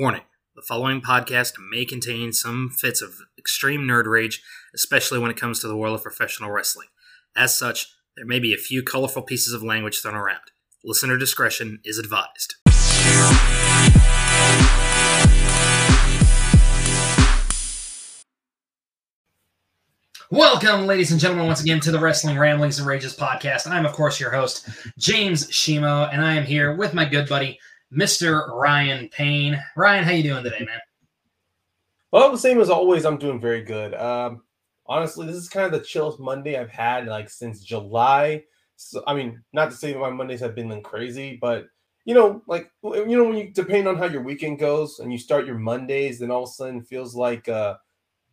Warning the following podcast may contain some fits of extreme nerd rage, especially when it comes to the world of professional wrestling. As such, there may be a few colorful pieces of language thrown around. Listener discretion is advised. Welcome, ladies and gentlemen, once again to the Wrestling Ramblings and Rages podcast. I'm, of course, your host, James Shimo, and I am here with my good buddy, Mr. Ryan Payne. Ryan, how you doing today, man? Well, the same as always. I'm doing very good. Um, honestly, this is kind of the chillest Monday I've had like since July. So, I mean, not to say that my Mondays have been crazy, but you know, like you know, when you depend on how your weekend goes and you start your Mondays, then all of a sudden it feels like uh,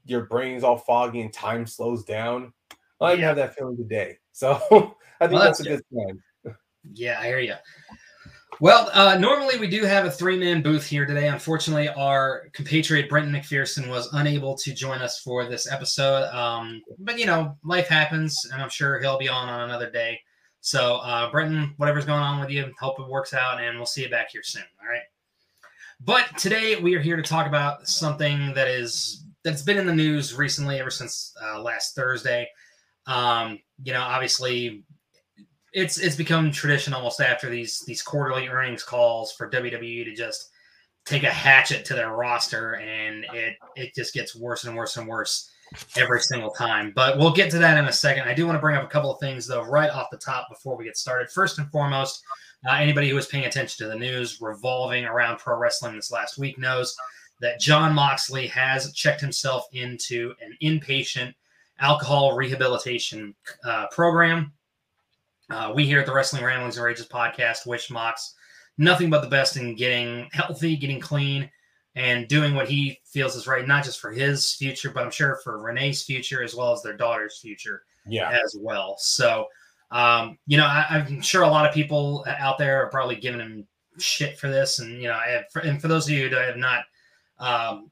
your brain's all foggy and time slows down. I Yeah. have that feeling today, so I think Well, that's, that's a good sign. Yeah, I hear you. Well, uh, normally we do have a three man booth here today. Unfortunately, our compatriot Brenton McPherson was unable to join us for this episode. Um, but, you know, life happens, and I'm sure he'll be on on another day. So, uh, Brenton, whatever's going on with you, hope it works out, and we'll see you back here soon. All right. But today we are here to talk about something that is that's been in the news recently, ever since uh, last Thursday. Um, you know, obviously it's it's become tradition almost after these these quarterly earnings calls for WWE to just take a hatchet to their roster and it it just gets worse and worse and worse every single time. But we'll get to that in a second. I do want to bring up a couple of things though right off the top before we get started. First and foremost, uh, anybody who was paying attention to the news revolving around pro wrestling this last week knows that Jon Moxley has checked himself into an inpatient alcohol rehabilitation uh, program. Uh, we here at the Wrestling Ramblings and Rages podcast wish Mox nothing but the best in getting healthy, getting clean, and doing what he feels is right, not just for his future, but I'm sure for Renee's future as well as their daughter's future Yeah, as well. So, um, you know, I, I'm sure a lot of people out there are probably giving him shit for this. And, you know, have, for, and for those of you that have not um,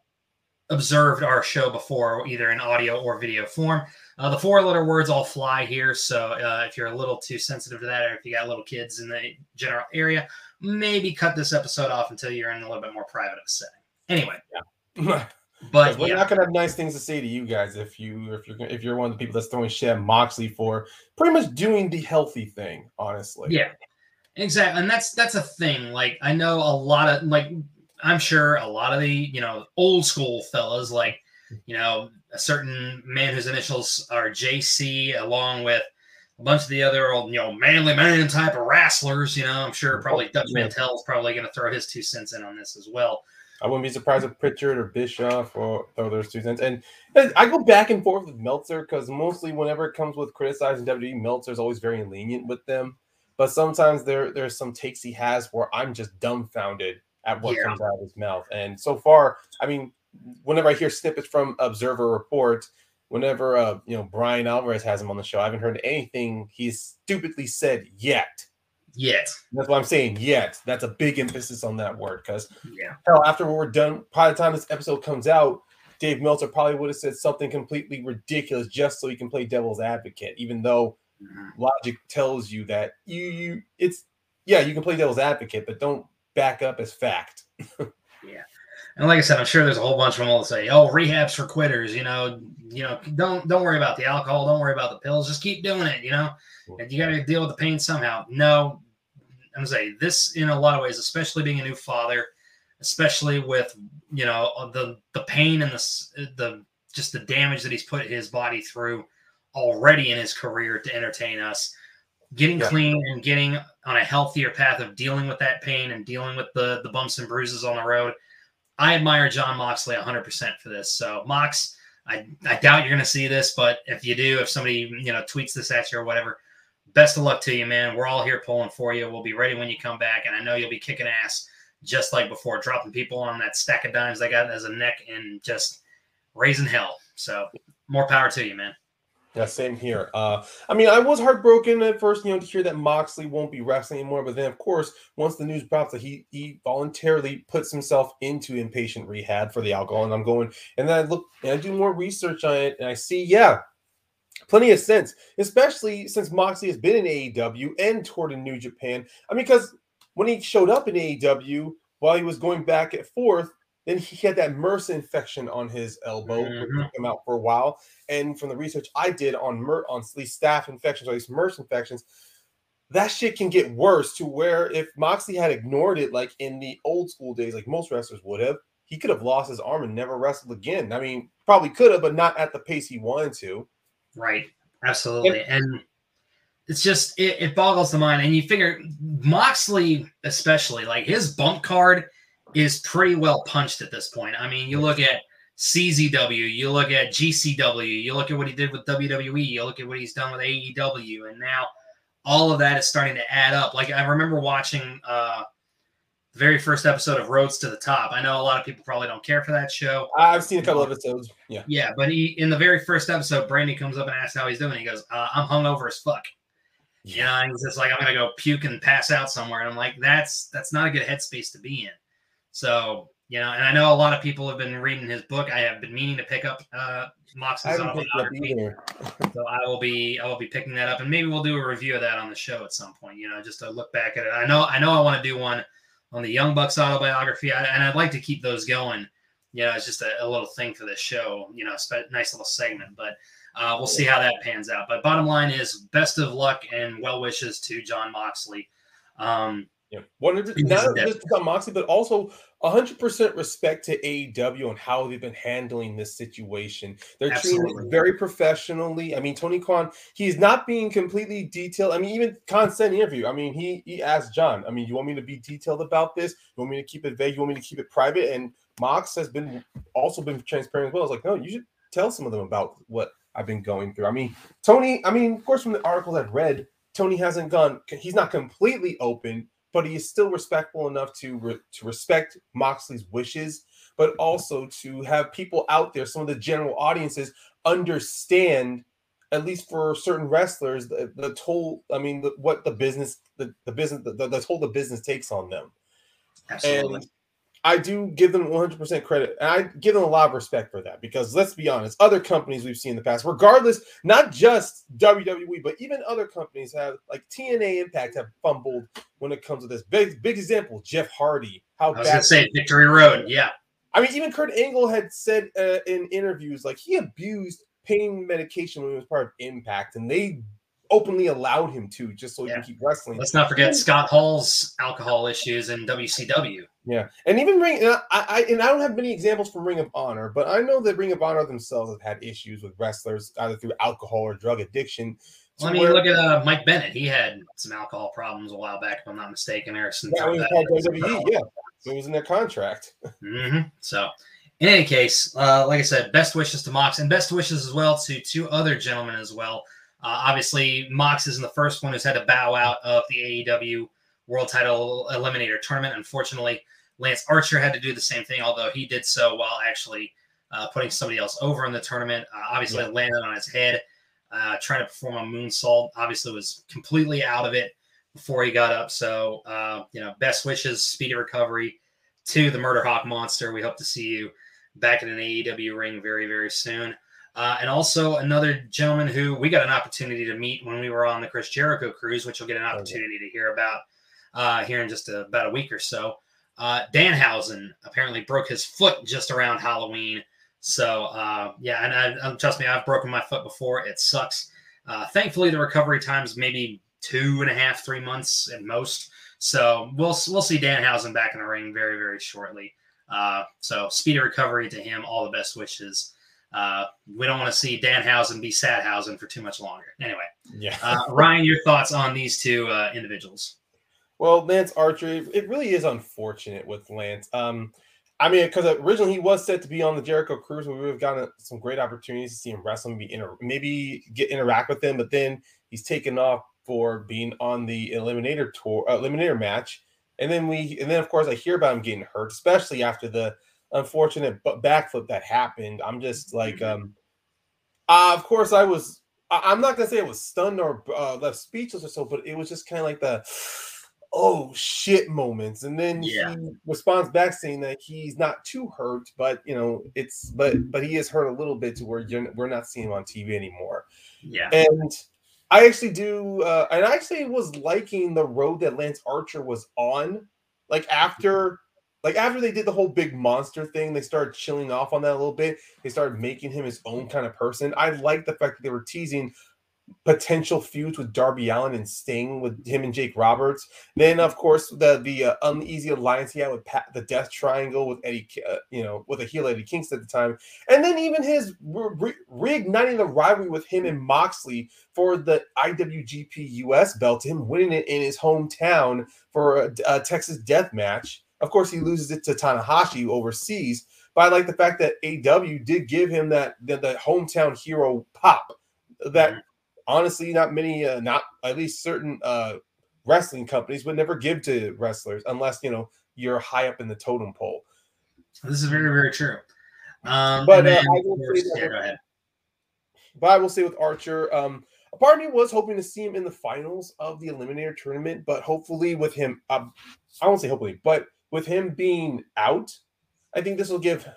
observed our show before, either in audio or video form, uh, the four letter words all fly here. So uh, if you're a little too sensitive to that, or if you got little kids in the general area, maybe cut this episode off until you're in a little bit more private of a setting. Anyway, Yeah. but we're yeah, not gonna have nice things to say to you guys if you if you're if you're one of the people that's throwing shit at Moxley for pretty much doing the healthy thing. Honestly, Yeah, exactly, and that's that's a thing. Like I know a lot of like I'm sure a lot of the you know old school fellas like you know a certain man whose initials are JC, along with a bunch of the other old you know manly man type of wrestlers. You know, I'm sure probably Dutch Yeah. Mantell's probably going to throw his two cents in on this as well. I wouldn't be surprised if Pritchard or Bischoff or throw those two cents. And, and I go back and forth with Meltzer because mostly whenever it comes with criticizing WWE, Meltzer's always very lenient with them. But sometimes there there's some takes he has where I'm just dumbfounded at what Yeah. comes out of his mouth. And so far, I mean, whenever I hear snippets from Observer Report, whenever uh, you know Bryan Alvarez has him on the show, I haven't heard anything he's stupidly said yet. Yet, That's what I'm saying yet. That's a big emphasis on that word because yeah, hell, after we're done, by the time this episode comes out, Dave Meltzer probably would have said something completely ridiculous just so he can play devil's advocate, even though Mhm. logic tells you that you you it's yeah, you can play devil's advocate, but don't back up as fact. And like I said, I'm sure there's a whole bunch of them will say, "Oh, rehabs for quitters." You know, you know, don't don't worry about the alcohol, don't worry about the pills, just keep doing it. You know, and you got to deal with the pain somehow. No, I'm gonna say this in a lot of ways, especially being a new father, especially with you know uh, the the pain and the the just the damage that he's put his body through already in his career to entertain us. Getting Yeah. clean and getting on a healthier path of dealing with that pain and dealing with the the bumps and bruises on the road. I admire Jon Moxley 100% for this. So, Mox, I, I doubt you're going to see this, but if you do, if somebody, you know, tweets this at you or whatever, best of luck to you, man. We're all here pulling for you. We'll be ready when you come back. And I know you'll be kicking ass just like before, dropping people on that stack of dimes they got as a neck and just raising hell. So, more power to you, man. Yeah, same here. Uh, I mean, I was heartbroken at first, you know, to hear that Moxley won't be wrestling anymore. But then, of course, once the news drops that he he voluntarily puts himself into inpatient rehab for the alcohol, and I'm going, and then I look and I do more research on it, and I see, yeah, plenty of sense, especially since Moxley has been in AEW and toured in New Japan. I mean, because when he showed up in AEW while he was going back and forth, Then he had that MRSA infection on his elbow, Mhm. took him out for a while. And from the research I did on Mer- on at least staph infections or at least MRSA infections, that shit can get worse to where if Moxley had ignored it, like in the old school days, like most wrestlers would have, he could have lost his arm and never wrestled again. I mean, probably could have, but not at the pace he wanted to. Right. Absolutely. And it's just it, it boggles the mind. And you figure Moxley, especially, like his bump card is pretty well punched at this point. I mean, you look at CZW, you look at GCW, you look at what he did with WWE, you look at what he's done with AEW, and now all of that is starting to add up. Like I remember watching uh the very first episode of Rhodes to the Top. I know a lot of people probably don't care for that show. I've seen a couple of episodes. Yeah. Yeah, but he in the very first episode, Brandi comes up and asks how he's doing. He goes, uh, "I'm hungover as fuck." You know, and he's just like, "I'm gonna go puke and pass out somewhere," and I'm like, "That's that's not a good headspace to be in." So you know, and I know a lot of people have been reading his book. I have been meaning to pick up uh, I Moxley's haven't picked it up autobiography, so I will be I will be picking that up, and maybe we'll do a review of that on the show at some point. You know, just to look back at it. I know I know I want to do one on the Young Bucks autobiography, I, and I'd like to keep those going. You know, it's just a, a little thing for this show. You know, spe- nice little segment, but uh, we'll see how that pans out. But bottom line is, best of luck and well wishes to Jon Moxley. Um, Yeah. One hundred He's not just about Moxley, but also hundred percent respect to AEW and how they've been handling this situation. They're treating it very professionally. I mean, Tony Khan, he's not being completely detailed. I mean, even Khan said in interview. I mean, he he asked Jon, I mean, you want me to be detailed about this? You want me to keep it vague? You want me to keep it private? And Mox has been also been transparent as well. I was like, no, you should tell some of them about what I've been going through. I mean, Tony, I mean, of course, from the articles I've read, Tony hasn't gone, he's not completely open, but he is still respectful enough to re- to respect Moxley's wishes, but also to have people out there, some of the general audiences, understand, at least for certain wrestlers, the, the toll. I mean, the, what the business, the, the business, the, the toll the business takes on them. absolutely. And I do give them 100% credit. And I give them a lot of respect for that because let's be honest, other companies we've seen in the past, regardless, not just WWE, but even other companies have, like TNA Impact, have fumbled when it comes to this. Big, big example, Jeff Hardy. How I was gonna say Victory Road. Yeah, I mean, even Kurt Angle had said uh, in interviews, like he abused pain medication when he was part of Impact, and they openly allowed him to just so he Yeah. can keep wrestling. let's not forget Scott Hall's alcohol issues in WCW. Yeah, and even Ring, and I, I and I don't have many examples from Ring of Honor, but I know that Ring of Honor themselves have had issues with wrestlers either through alcohol or drug addiction. Well, I mean, where- look at uh, Mike Bennett. He had some alcohol problems a while back, if I'm not mistaken. Harrison. yeah, he WWE, yeah, it was in their contract. hmm So, in any case, uh, like I said, best wishes to Mox and best wishes as well to two other gentlemen as well. Uh, obviously, Mox isn't the first one who's had to bow out of the AEW World Title Eliminator Tournament. Unfortunately, Lance Archer had to do the same thing, although he did so while actually uh, putting somebody else over in the tournament. Uh, obviously, Yeah. landed on his head, uh, trying to perform a moonsault. Obviously, was completely out of it before he got up. So, uh, you know, best wishes, speedy recovery to the Murder Hawk Monster. We hope to see you back in an AEW ring very, very soon. Uh, and also another gentleman who we got an opportunity to meet when we were on the Chris Jericho cruise, which you'll get an opportunity to hear about uh, here in just a, about a week or so. Uh, Danhausen apparently broke his foot just around Halloween. So uh, yeah, and I, um, trust me, I've broken my foot before. It sucks. Uh, thankfully, the recovery time's maybe two and a half, three months at most. So we'll we'll see Danhausen back in the ring very, very shortly. Uh, so speedy recovery to him. All the best wishes. Uh, we don't want to see Danhausen be Sadhausen for too much longer. Anyway, Yeah. uh, Ryan, your thoughts on these two uh, individuals? Well, Lance Archer, it it really is unfortunate with Lance. Um, I mean, because originally he was set to be on the Jericho Cruise, where we would have gotten some great opportunities to see him wrestle, and be inter- maybe get interact with him. But then he's taken off for being on the Eliminator tour, uh, Eliminator match, and then we, and then of course I hear about him getting hurt, especially after the unfortunate backflip that happened. I'm just like, Mhm. um, uh, of course I was. I- I'm not gonna say I was stunned or uh, left speechless or so, but it was just kind of like the oh shit moments and then Yeah. he responds back saying that he's not too hurt but you know it's but but he is hurt a little bit to where you're, we're not seeing him on tv anymore Yeah, and i actually do uh and i actually was liking the road that lance archer was on like after like after they did the whole big monster thing, they started chilling off on that a little bit. They started making him his own kind of person. I like the fact that they were teasing potential feuds with Darby Allin and Sting with him and Jake Roberts. Then, of course, the the uh, uneasy alliance he had with Pat, the Death Triangle with Eddie, uh, you know, with a heel Eddie Kingston at the time, and then even his re- reigniting the rivalry with him and Moxley for the IWGP US belt, him winning it in his hometown for a, a Texas Death Match. Of course, he loses it to Tanahashi overseas. But I like the fact that AW did give him that the, the hometown hero pop that mm-hmm honestly, not many, uh, not at least certain uh, wrestling companies would never give to wrestlers unless you know you're high up in the totem pole. This is very, very true. Um, but uh, I will say yeah. But I will say with Archer, um, a part of me was hoping to see him in the finals of the Eliminator tournament, but hopefully with him, um, I won't say hopefully, but with him being out, I think this will give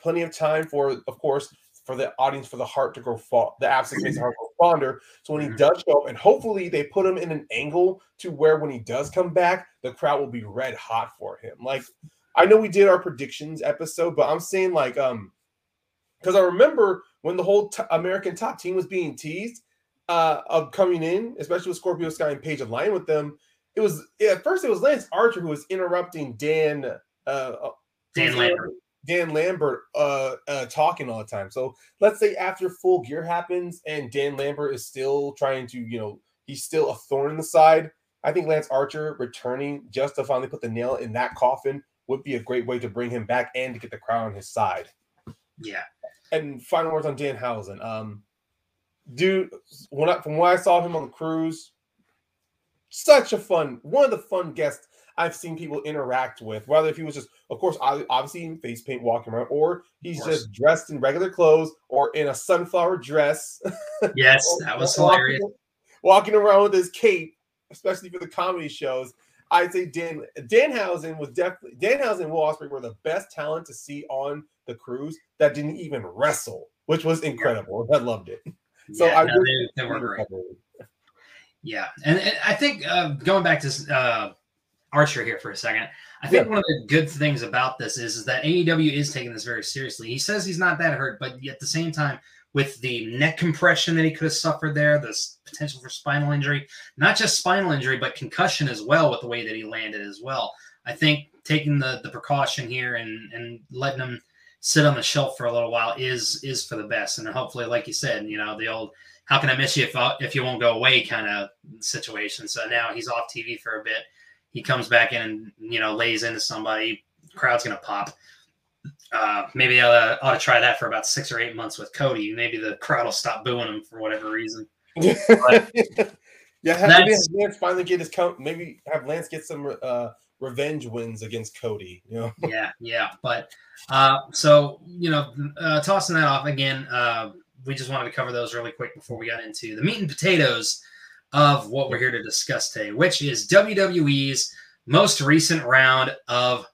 plenty of time for, of course, for the audience for the heart to grow fond, the absence makes the heart grow fonder. So when he mm-hmm. does show up, and hopefully they put him in an angle to where when he does come back, the crowd will be red hot for him. Like I know we did our predictions episode, but I'm saying like um because I remember when the whole t- American top team was being teased uh of coming in, especially with Scorpio Sky and Page aligned with them. It was at first it was Lance Archer who was interrupting Dan uh, uh Dan Lambert. Dan Lambert uh, uh, talking all the time. So let's say after full gear happens and Dan Lambert is still trying to, you know, he's still a thorn in the side. I think Lance Archer returning just to finally put the nail in that coffin would be a great way to bring him back and to get the crowd on his side. Yeah. And final words on Danhausen. Um, dude, when I, from when I saw him on the cruise, such a fun, one of the fun guests I've seen people interact with, whether if he was just, of course, obviously in face paint walking around, or he's just dressed in regular clothes or in a sunflower dress. Yes, that was hilarious. Walking, around with his cape, especially for the comedy shows. I'd say Dan Danhausen was definitely Danhausen and Will Ospreay were the best talent to see on the cruise that didn't even wrestle, which was incredible. I loved it. So yeah, I no, they, they were great. Yeah, and, and I think uh, going back to uh, Archer here for a second. I think yeah. one of the good things about this is, is that AEW is taking this very seriously. He says he's not that hurt, but at the same time, with the neck compression that he could have suffered there, the potential for spinal injury, not just spinal injury, but concussion as well with the way that he landed as well. I think taking the the precaution here and and letting him sit on the shelf for a little while is is for the best. And hopefully, like you said, you know, the old "how can I miss you if uh, if you won't go away" kind of situation. So now he's off TV for a bit he comes back in and you know lays into somebody, crowd's gonna pop. Uh, maybe I ought, ought to try that for about six or eight months with Cody. Maybe the crowd will stop booing him for whatever reason. But yeah, have, maybe Lance finally get his count. Maybe have Lance get some uh, revenge wins against Cody. You know? yeah, yeah. But uh, so you know, uh, tossing that off again. Uh, we just wanted to cover those really quick before we got into the meat and potatoes of what we're here to discuss today, which is WWE's most recent round of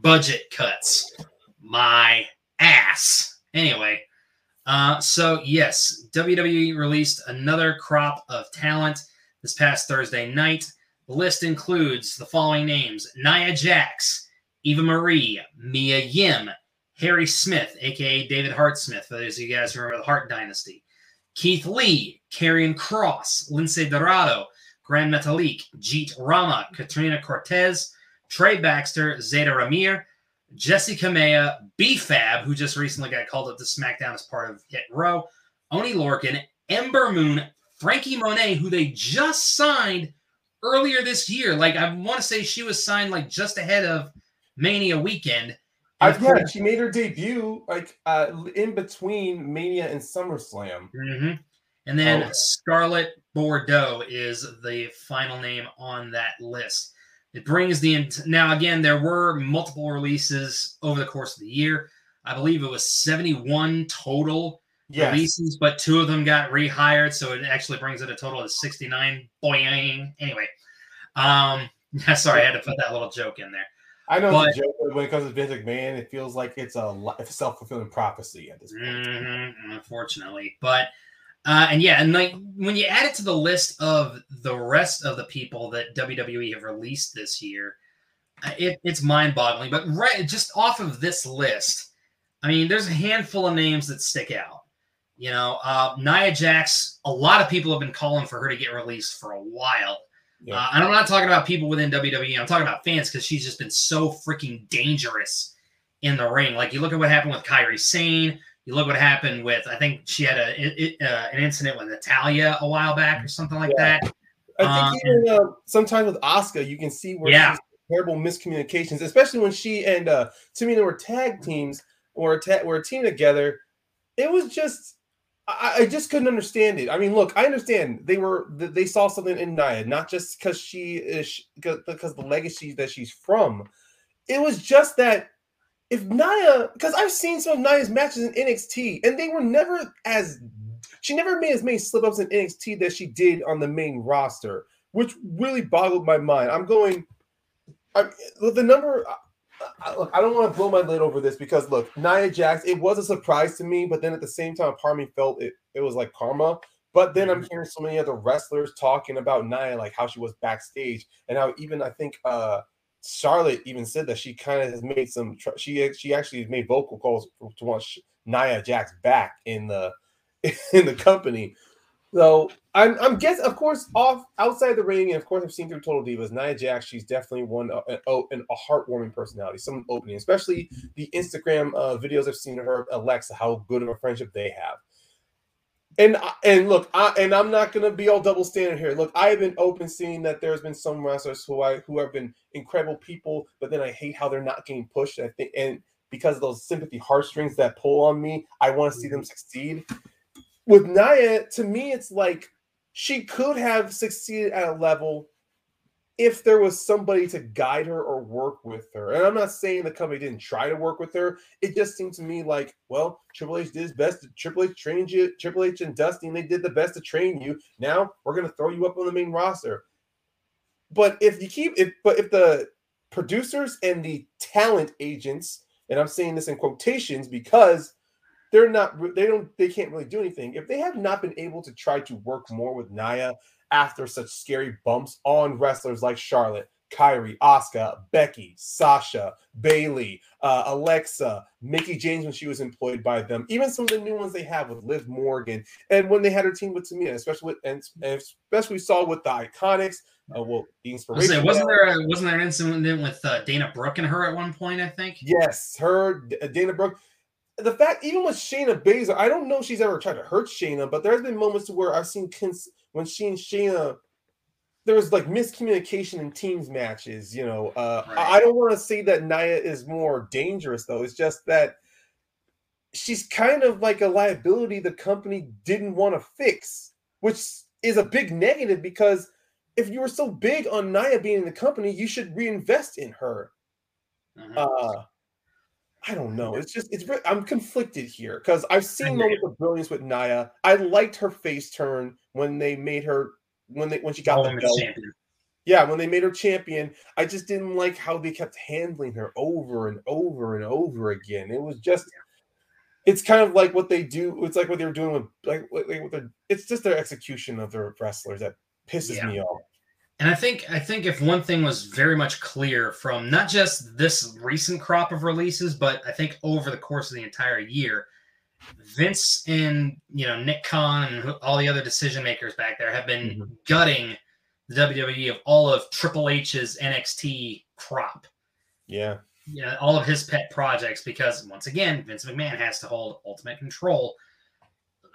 budget cuts. My ass. Anyway, uh, so yes, WWE released another crop of talent this past Thursday night. The list includes the following names Nia Jax, Eva Marie, Mia Yim, Harry Smith, aka David Hart Smith, for those of you guys who remember the Hart Dynasty, Keith Lee, Karrion Kross, Lince Dorado, Gran Metalik, Jeet Rama, Katrina Cortez, Trey Baxter, Zayda Ramier, Jessi Kamea, B-Fab, who just recently got called up to SmackDown as part of Hit Row, Oney Lorcan, Ember Moon, Franky Monet, who they just signed earlier this year. Like I want to say she was signed like just ahead of Mania weekend. I, yeah, she made her debut like uh, in between Mania and SummerSlam. Mm-hmm. And then oh. Scarlett Bordeaux is the final name on that list. It brings the now again. There were multiple releases over the course of the year. I believe it was seventy-one total yes. releases, but two of them got rehired, so it actually brings it a total of sixty-nine. Boing. Anyway, um, sorry, I had to put that little joke in there. I know but, it's a joke, when it comes to Vince McMahon, it feels like it's a, self fulfilling prophecy at this point. Mm-hmm, unfortunately, but uh, and yeah, and like when you add it to the list of the rest of the people that WWE have released this year, it, it's mind-boggling. But right, just off of this list, I mean, there's a handful of names that stick out. You know, uh, Nia Jax. A lot of people have been calling for her to get released for a while. Yeah. Uh, and I'm not talking about people within WWE. I'm talking about fans because she's just been so freaking dangerous in the ring. Like you look at what happened with Kairi Sane. You look what happened with. I think she had a it, uh, an incident with Natalya a while back or something like yeah. that. I think um, even uh, sometimes with Asuka, you can see where yeah. terrible miscommunications, especially when she and uh, Tamina were tag teams or a ta- were a team together. It was just I, I, just couldn't understand it. I mean, look, I understand they were they saw something in Nia, not just because she is because the legacy that she's from. It was just that if Nia, because I've seen some of Nia's matches in NXT, and they were never as she never made as many slip ups in NXT that she did on the main roster, which really boggled my mind. I'm going, I, the number. I, look, I don't want to blow my lid over this because look, Nia Jax, it was a surprise to me, but then at the same time, part felt it it was like karma. But then I'm mm-hmm. hearing so many other wrestlers talking about Nia, like how she was backstage, and how even I think uh Charlotte even said that she kind of has made some. She she actually made vocal calls to want Nia Jax back in the in the company. So I'm I'm guess of course off outside the ring, and of course I've seen through Total Divas. Nia Jax, she's definitely one uh, an, an, a heartwarming personality, some opening, especially the Instagram uh, videos I've seen of her Alexa, how good of a friendship they have. And and look, I, and I'm not gonna be all double standard here. Look, I have been open seeing that there's been some wrestlers who I who have been incredible people, but then I hate how they're not getting pushed. I think and because of those sympathy heartstrings that pull on me, I want to see them mm-hmm. succeed. With Nia, to me, it's like she could have succeeded at a level if there was somebody to guide her or work with her. And I'm not saying the company didn't try to work with her. It just seemed to me like, well, Triple H did his best. Triple H trained you. Triple H and Dusty, and they did the best to train you. Now we're gonna throw you up on the main roster. But if you keep if but if the producers and the talent agents, and I'm saying this in quotations because they're not they don't they can't really do anything. If they have not been able to try to work more with Nia after such scary bumps on wrestlers like Charlotte, Kairi, Asuka, Becky, Sasha, Bayley, uh, Alexa, Mickie James when she was employed by them, even some of the new ones they have with Liv Morgan, and when they had her team with Tamina, especially with and especially we saw with the Iconics. Uh, well, the inspiration. Say, wasn't there a, wasn't there an incident with uh, Dana Brooke and her at one point? I think. Yes, her Dana Brooke. The fact, even with Shayna Baszler, I don't know if she's ever tried to hurt Shayna, but there's been moments to where I've seen cons- when she and Shayna there was like miscommunication in teams matches. You know, uh, right. I don't want to say that Nia is more dangerous though. It's just that she's kind of like a liability the company didn't want to fix, which is a big negative because if you were so big on Nia being in the company, you should reinvest in her. Mm-hmm. Uh, I don't know. It's just it's I'm conflicted here because I've seen moments of brilliance with Nia. I liked her face turn when they made her when they when she got the belt. Champion. Yeah, when they made her champion, I just didn't like how they kept handling her over and over and over again. It was just it's kind of like what they do. It's like what they were doing with like, like with their, it's just their execution of their wrestlers that pisses yeah. me off. And I think I think if one thing was very much clear from not just this recent crop of releases, but I think over the course of the entire year, Vince and you know Nick Khan and all the other decision makers back there have been mm-hmm. gutting the WWE of all of Triple H's NXT crop. Yeah. Yeah, all of his pet projects because once again, Vince McMahon has to hold ultimate control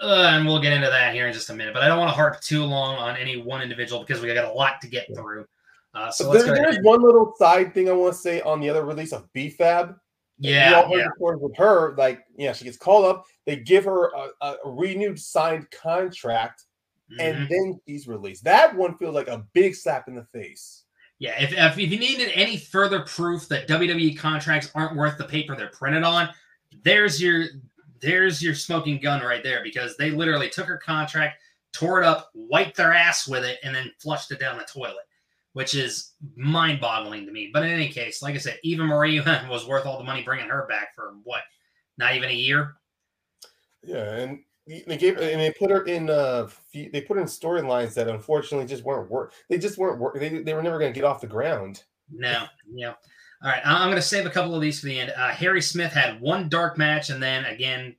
uh, and we'll get into that here in just a minute. But I don't want to harp too long on any one individual because we got a lot to get through. Uh, so there, there's one little side thing I want to say on the other release of B-Fab. Yeah, yeah. with her, like yeah, she gets called up. They give her a, a renewed signed contract, mm-hmm. and then she's released. That one feels like a big slap in the face. Yeah, if, if, if you needed any further proof that WWE contracts aren't worth the paper they're printed on, there's your there's your smoking gun right there because they literally took her contract, tore it up, wiped their ass with it, and then flushed it down the toilet, which is mind boggling to me. But in any case, like I said, Eva Marie was worth all the money bringing her back for what? Not even a year? Yeah. And they gave and they put her in uh they put in storylines that unfortunately just weren't work they just weren't work they, they were never going to get off the ground no yeah All right, I'm going to save a couple of these for the end. Uh, Harry Smith had one dark match, and then again,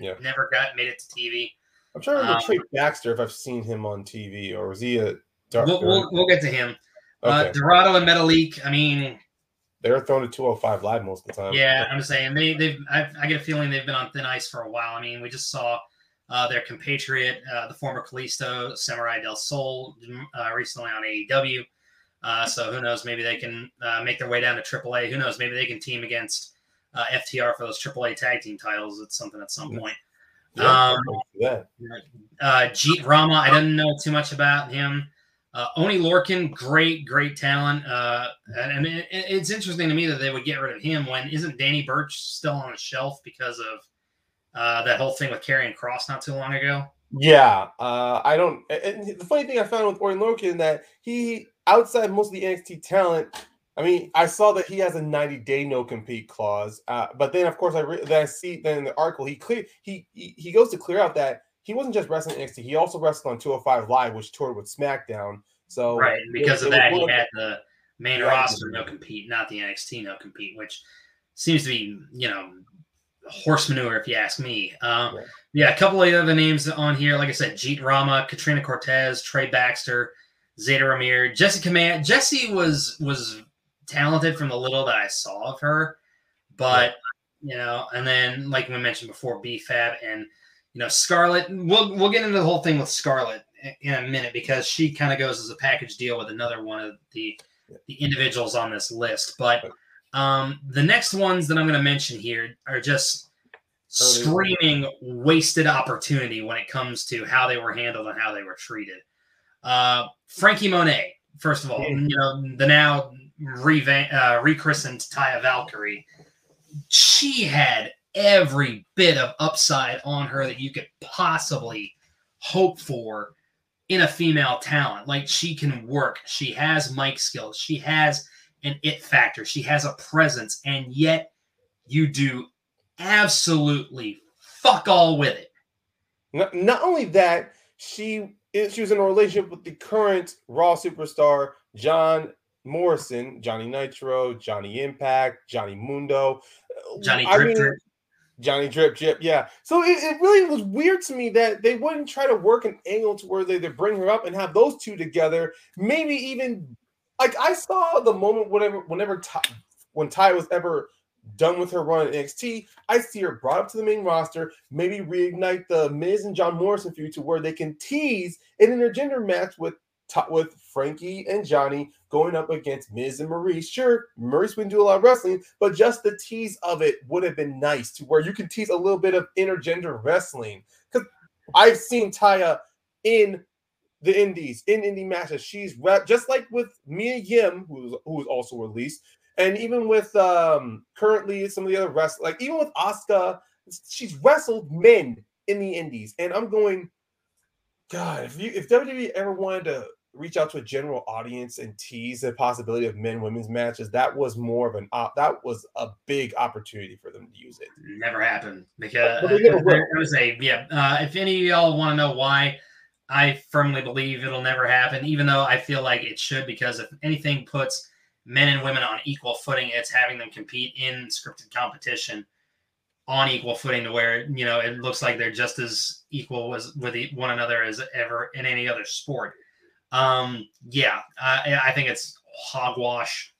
yeah. never got made it to TV. I'm trying to remember um, Trey Baxter if I've seen him on TV, or was he a dark? We'll, we'll, we'll get to him. Uh, okay. Uh, Dorado and Metalik. I mean, they're thrown to 205 live most of the time. Yeah, I'm saying they they've. I, I, get a feeling they've been on thin ice for a while. I mean, we just saw uh, their compatriot, uh, the former Kalisto Samurai del Sol, uh, recently on AEW. Uh, so who knows? Maybe they can uh, make their way down to AAA. Who knows? Maybe they can team against uh, FTR for those AAA tag team titles. It's something at some point. Yeah, um, yeah. Uh, Jeet Rama, I didn't know too much about him. Uh, Oney Lorcan, great, great talent. Uh, and, it, it's interesting to me that they would get rid of him when isn't Danny Burch still on the shelf because of uh, that whole thing with Karrion Kross not too long ago? Yeah, uh, I don't. And the funny thing I found with Oney Lorcan that he outside most of the NXT talent, I mean, I saw that he has a 90 day no compete clause. Uh, but then, of course, I re- then I see then in the article he clear he, he he goes to clear out that he wasn't just wrestling NXT. He also wrestled on 205 Live, which toured with SmackDown. So right, because it, of it that, he had the main roster no compete, not the NXT no compete, which seems to be you know horse manure if you ask me. Um, yeah. a couple of other names on here, like I said, Jeet Rama, Katrina Cortez, Trey Baxter. Zayda Ramier, Jessi Kamea. Jessi was was talented from the little that I saw of her, but you know, and then like we mentioned before, B-Fab and you know Scarlett. We'll we'll get into the whole thing with Scarlett in a minute because she kind of goes as a package deal with another one of the the individuals on this list. But um, the next ones that I'm going to mention here are just screaming wasted opportunity when it comes to how they were handled and how they were treated. Uh, Franky Monet, first of all, you know, the now uh, rechristened Taya Valkyrie, she had every bit of upside on her that you could possibly hope for in a female talent. Like she can work, she has mic skills, she has an it factor, she has a presence, and yet you do absolutely fuck all with it. Not, not only that, she she was in a relationship with the current Raw superstar John Morrison, Johnny Nitro, Johnny Impact, Johnny Mundo, Johnny Drip I mean, Drip. Johnny Drip Drip, yeah. So it, it, really was weird to me that they wouldn't try to work an angle to where they, they bring her up and have those two together. Maybe even like I saw the moment whenever whenever Ty, when Ty was ever done with her run at NXT. I see her brought up to the main roster, maybe reignite the Miz and John Morrison feud to where they can tease an intergender match with with Franky and Johnny going up against Miz and Maryse. Sure, Maryse wouldn't do a lot of wrestling, but just the tease of it would have been nice to where you can tease a little bit of intergender wrestling. Because I've seen Taya in the indies, in indie matches. She's just like with Mia Yim, who's who was also released and even with um currently some of the other wrestlers, like even with Asuka, she's wrestled men in the indies. And I'm going, God, if you if WWE ever wanted to reach out to a general audience and tease the possibility of men women's matches, that was more of an op- that was a big opportunity for them to use it. Never happened because uh, it was a yeah. Uh, if any of y'all want to know why, I firmly believe it'll never happen. Even though I feel like it should, because if anything puts men and women on equal footing. It's having them compete in scripted competition on equal footing to where you know it looks like they're just as equal as with one another as ever in any other sport. Um, yeah, I, I think it's hogwash.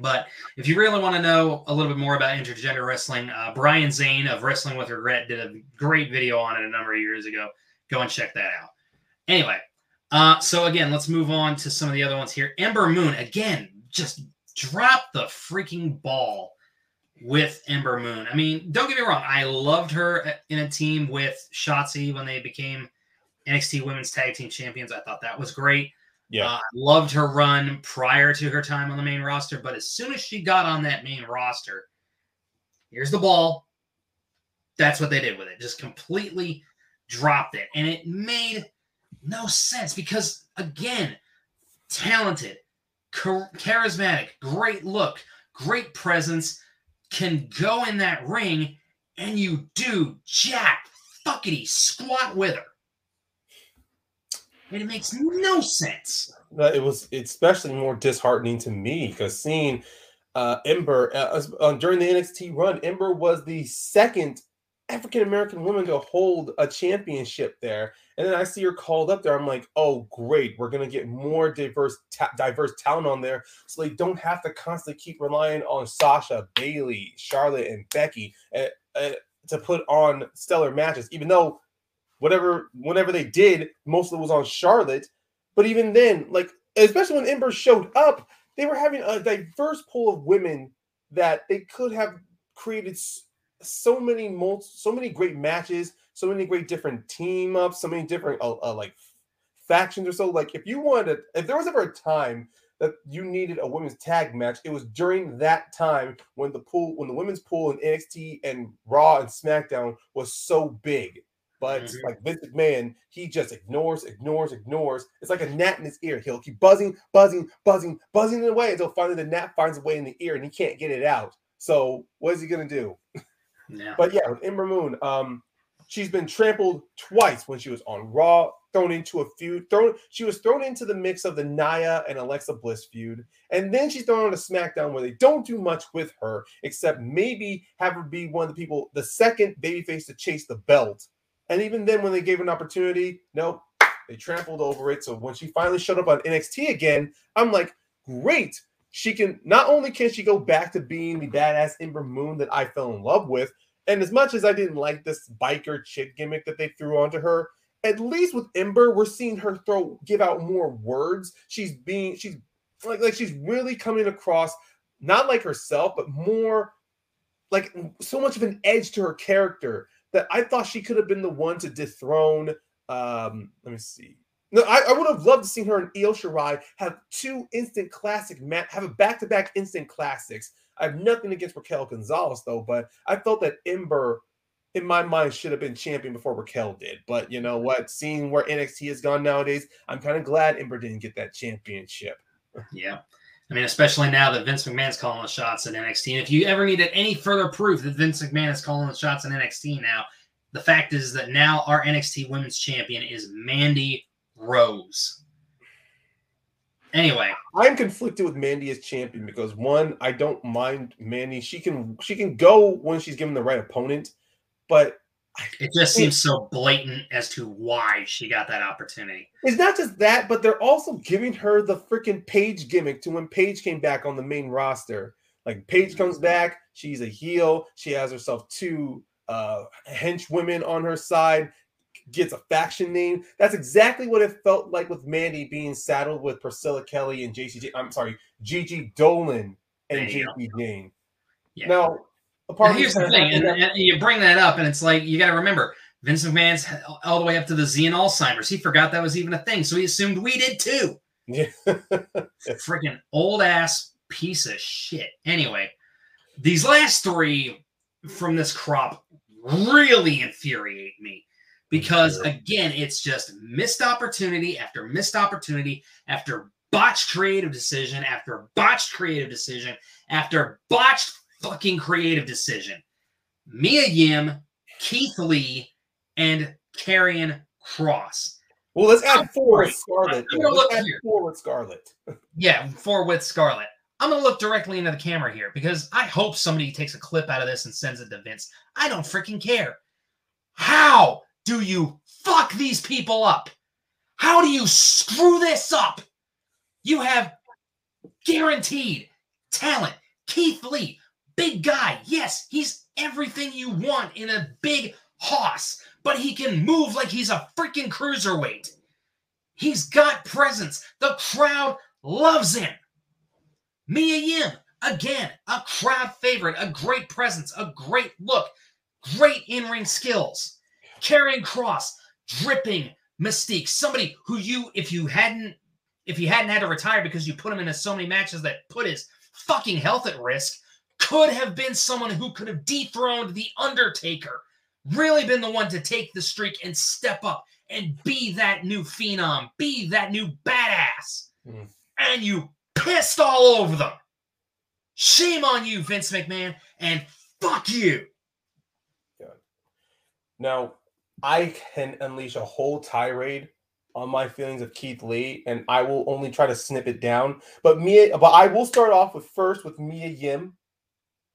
But if you really want to know a little bit more about intergender wrestling, uh, Brian Zane of Wrestling with Regret did a great video on it a number of years ago. Go and check that out. Anyway, uh, so again, let's move on to some of the other ones here. Ember Moon, again, just drop the freaking ball with Ember Moon. I mean, don't get me wrong. I loved her in a team with Shotzi when they became NXT Women's Tag Team Champions. I thought that was great. Yeah. Uh, loved her run prior to her time on the main roster. But as soon as she got on that main roster, here's the ball. That's what they did with it. Just completely dropped it. And it made no sense because, again, talented, charismatic, great look, great presence, can go in that ring and you do jack fuckity squat with her. And it makes no sense. It was especially more disheartening to me because seeing uh, Ember uh, uh, during the NXT run, Ember was the second African American woman to hold a championship there. And then I see her called up there. I'm like, oh, great. We're going to get more diverse, ta- diverse talent on there so they don't have to constantly keep relying on Sasha, Bayley, Charlotte, and Becky uh, uh, to put on stellar matches, even though whatever, whenever they did, most of it was on Charlotte. But even then, like, especially when Ember showed up, they were having a diverse pool of women that they could have created so many so many great matches, so many great different team ups, so many different uh, uh, like factions or so. Like if you wanted, if there was ever a time that you needed a women's tag match, it was during that time when the pool, when the women's pool in NXT and Raw and SmackDown was so big. But mm-hmm. like Vince McMahon, he just ignores, ignores, ignores. It's like a gnat in his ear. He'll keep buzzing, buzzing, buzzing, buzzing it away until finally the gnat finds a way in the ear and he can't get it out. So what is he gonna do? Yeah. But yeah, with Ember Moon, um, she's been trampled twice when she was on Raw, thrown into a feud. Thrown, she was thrown into the mix of the Nia and Alexa Bliss feud, and then she's thrown on a SmackDown where they don't do much with her except maybe have her be one of the people, the second babyface to chase the belt. And even then, when they gave her an opportunity, nope, they trampled over it. So when she finally showed up on NXT again, I'm like, great she can not only can she go back to being the badass Ember Moon that I fell in love with, and as much as I didn't like this biker chick gimmick that they threw onto her, at least with Ember, we're seeing her throw give out more words. She's being she's like like she's really coming across not like herself, but more like so much of an edge to her character that I thought she could have been the one to dethrone. Um, let me see. No, I, I would have loved to see her and Io Shirai have two instant classic match, have a back-to-back instant classics. I have nothing against Raquel Gonzalez though, but I felt that Ember, in my mind, should have been champion before Raquel did. But you know what? Seeing where NXT has gone nowadays, I'm kind of glad Ember didn't get that championship. Yeah. I mean, especially now that Vince McMahon's calling the shots at NXT. And if you ever needed any further proof that Vince McMahon is calling the shots in NXT now, the fact is that now our NXT Women's Champion is Mandy Rose. Anyway, I'm conflicted with Mandy as champion because one, I don't mind Mandy. She can she can go when she's given the right opponent, but it just seems so blatant as to why she got that opportunity. It's not just that, but they're also giving her the freaking Paige gimmick to when Paige came back on the main roster. Like Paige comes back, she's a heel. She has herself two uh hench women on her side gets a faction name. That's exactly what it felt like with Mandy being saddled with Priscilla Kelly and JCJ. I'm sorry, Gigi Dolin and JP Jane. Yeah. Now, apart here's the thing, and, and, you bring that up, and it's like you got to remember Vince McMahon's all the way up to the Z and Alzheimer's. He forgot that was even a thing, so he assumed we did too. Yeah, freaking old ass piece of shit. Anyway, these last three from this crop really infuriate me because again, it's just missed opportunity after missed opportunity after botched creative decision after botched creative decision after botched fucking creative decision. Mia Yim, Keith Lee, and Karrion Kross. Well, let's add four with. I'm gonna look here. four with Scarlett. yeah, four with Scarlett. I'm gonna look directly into the camera here because I hope somebody takes a clip out of this and sends it to Vince. I don't freaking care. How do you fuck these people up? How do you screw this up? You have guaranteed talent. Keith Lee, big guy. Yes, he's everything you want in a big hoss, but he can move like he's a freaking cruiserweight. He's got presence. The crowd loves him. Mia Yim, again, a crowd favorite, a great presence, a great look, great in ring skills. Karrion Kross, dripping mystique. Somebody who you, if you hadn't, if you hadn't had to retire because you put him into so many matches that put his fucking health at risk, could have been someone who could have dethroned the Undertaker. Really been the one to take the streak and step up and be that new phenom, be that new badass. Mm. And you pissed all over them. Shame on you, Vince McMahon, and fuck you. Now, I can unleash a whole tirade on my feelings of Keith Lee, and I will only try to snip it down. But Mia, but I will start off with first with Mia Yim.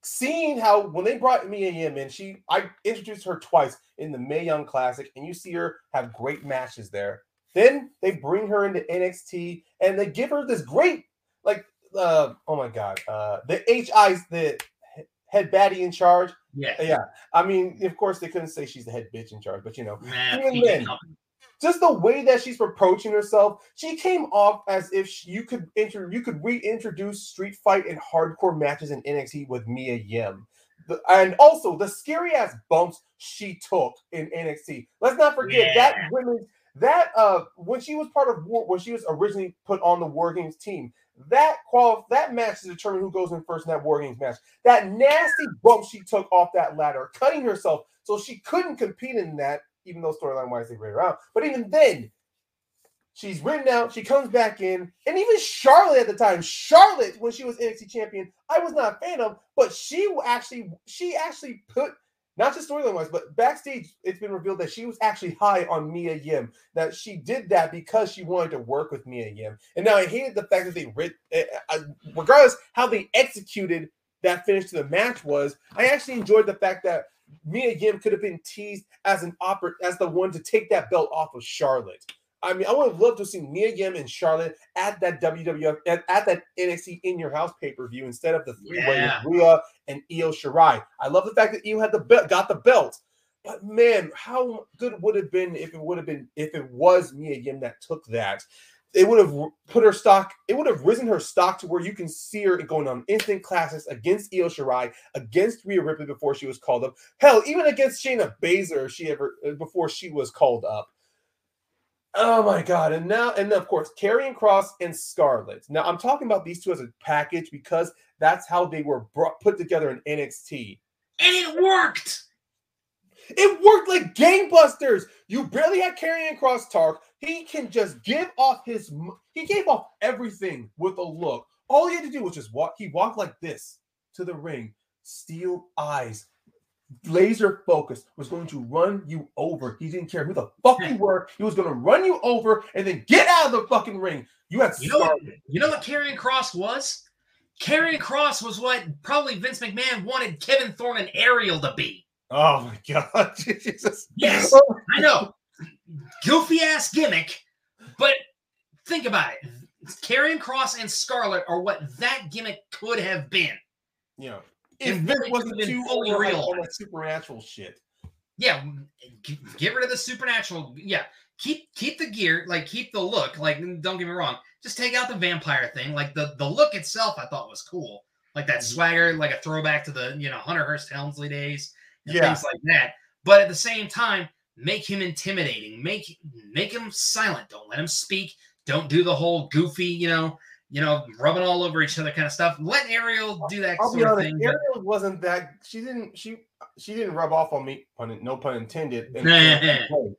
Seeing how when they brought Mia Yim in, she I introduced her twice in the Mae Young Classic, and you see her have great matches there. Then they bring her into NXT and they give her this great, like, uh, oh my god, uh, the HI's the head baddie in charge. Yeah, yeah. I mean, of course, they couldn't say she's the head bitch in charge, but you know, Man, even then, just the way that she's approaching herself, she came off as if she, you could inter, you could reintroduce street fight and hardcore matches in NXT with Mia Yim. The- and also the scary ass bumps she took in NXT. Let's not forget that Yeah. women that uh when she was part of War, when she was originally put on the War Games team, that qual that match to determine who goes in first in that War Games match. That nasty bump she took off that ladder, cutting herself so she couldn't compete in that, even though storyline wise they ran around. But even then, she's written out, she comes back in, and even Charlotte at the time, Charlotte, when she was NXT champion, I was not a fan of, but she actually she actually put not just storyline wise, but backstage, it's been revealed that she was actually high on Mia Yim. That she did that because she wanted to work with Mia Yim. And now I hated the fact that they, rid- uh, uh, regardless how they executed that finish to the match was, I actually enjoyed the fact that Mia Yim could have been teased as an oper- as the one to take that belt off of Charlotte. I mean, I would have loved to see Mia Yim and Charlotte at that WWF at, at that NXT in your house pay per view instead of the three way Yeah. with Rhea and Io Shirai. I love the fact that Io had the belt, got the belt. But man, how good would have been if it would have been if it was Mia Yim that took that? It would have put her stock. It would have risen her stock to where you can see her going on instant classics against Io Shirai, against Rhea Ripley before she was called up. Hell, even against Shayna Baszler, if she ever before she was called up. Oh my god! And now, and of course, Karrion Kross and Scarlett. Now, I'm talking about these two as a package because that's how they were brought, put together in NXT. and it worked. It worked like gangbusters. You barely had Karrion Kross talk. He can just give off his. He gave off everything with a look. All he had to do was just walk. He walked like this to the ring, steel eyes, laser focus. Was going to run you over. He didn't care who the fuck you were. He was going to run you over and then get out of the fucking ring. You had You know what? You know what Karrion Kross was? Karrion Kross was what probably Vince McMahon wanted Kevin Thorn and Ariel to be. Oh my god, Jesus! Yes, I know. Goofy ass gimmick, but think about it. Karrion Kross and Scarlett are what that gimmick could have been. It if Vince wasn't too over on that supernatural shit. Yeah, get rid of the supernatural. Yeah, keep keep the gear, like keep the look. Like don't get me wrong, just take out the vampire thing. Like the the look itself, I thought was cool. Like that Mhm. swagger, like a throwback to the you know Hunter Hearst Helmsley days, and Yeah. things like that. But at the same time, make him intimidating. Make make him silent. Don't let him speak. Don't do the whole goofy, you know, you know, rubbing all over each other kind of stuff. Let Ariel do that I'll sort of honest, thing. but- Ariel wasn't that. She didn't. She she didn't rub off on me. Pun, no pun intended.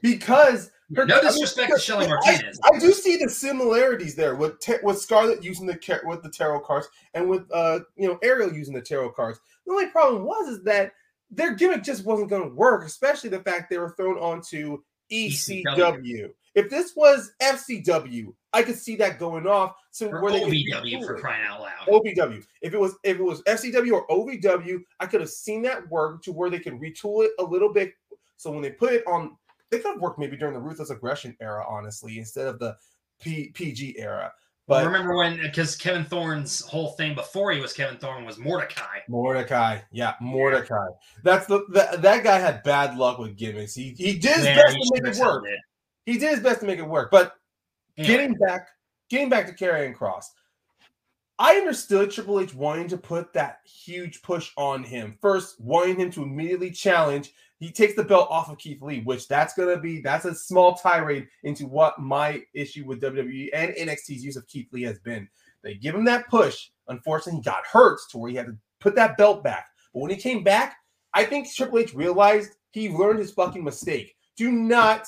because her, no I mean, disrespect to Shelly Martinez. I, do see the similarities there with ta- with Scarlett using the with the tarot cards and with uh you know Ariel using the tarot cards. The only problem was is that their gimmick just wasn't going to work, especially the fact they were thrown onto ECW. ECW. If this was FCW, I could see that going off. So or where OVW for crying out loud. OVW. If it was if it was FCW or OVW, I could have seen that work to where they could retool it a little bit. So when they put it on, they could have worked maybe during the ruthless aggression era, honestly, instead of the P, PG era. Well, But remember when because Kevin Thorn's whole thing before he was Kevin Thorn was Mordecai. Mordecai, yeah, Mordecai. That's the, the that guy had bad luck with gimmicks. He he did his best to make it work. did. He did his best to make it work. But Anyway, getting back getting back to Karrion Kross, I understood Triple H wanting to put that huge push on him. First, wanting him to immediately challenge. He takes the belt off of Keith Lee, which that's gonna be that's a small tirade into what my issue with WWE and NXT's use of Keith Lee has been. They give him that push. Unfortunately, he got hurt to where he had to put that belt back. But when he came back, I think Triple H realized he learned his fucking mistake. Do not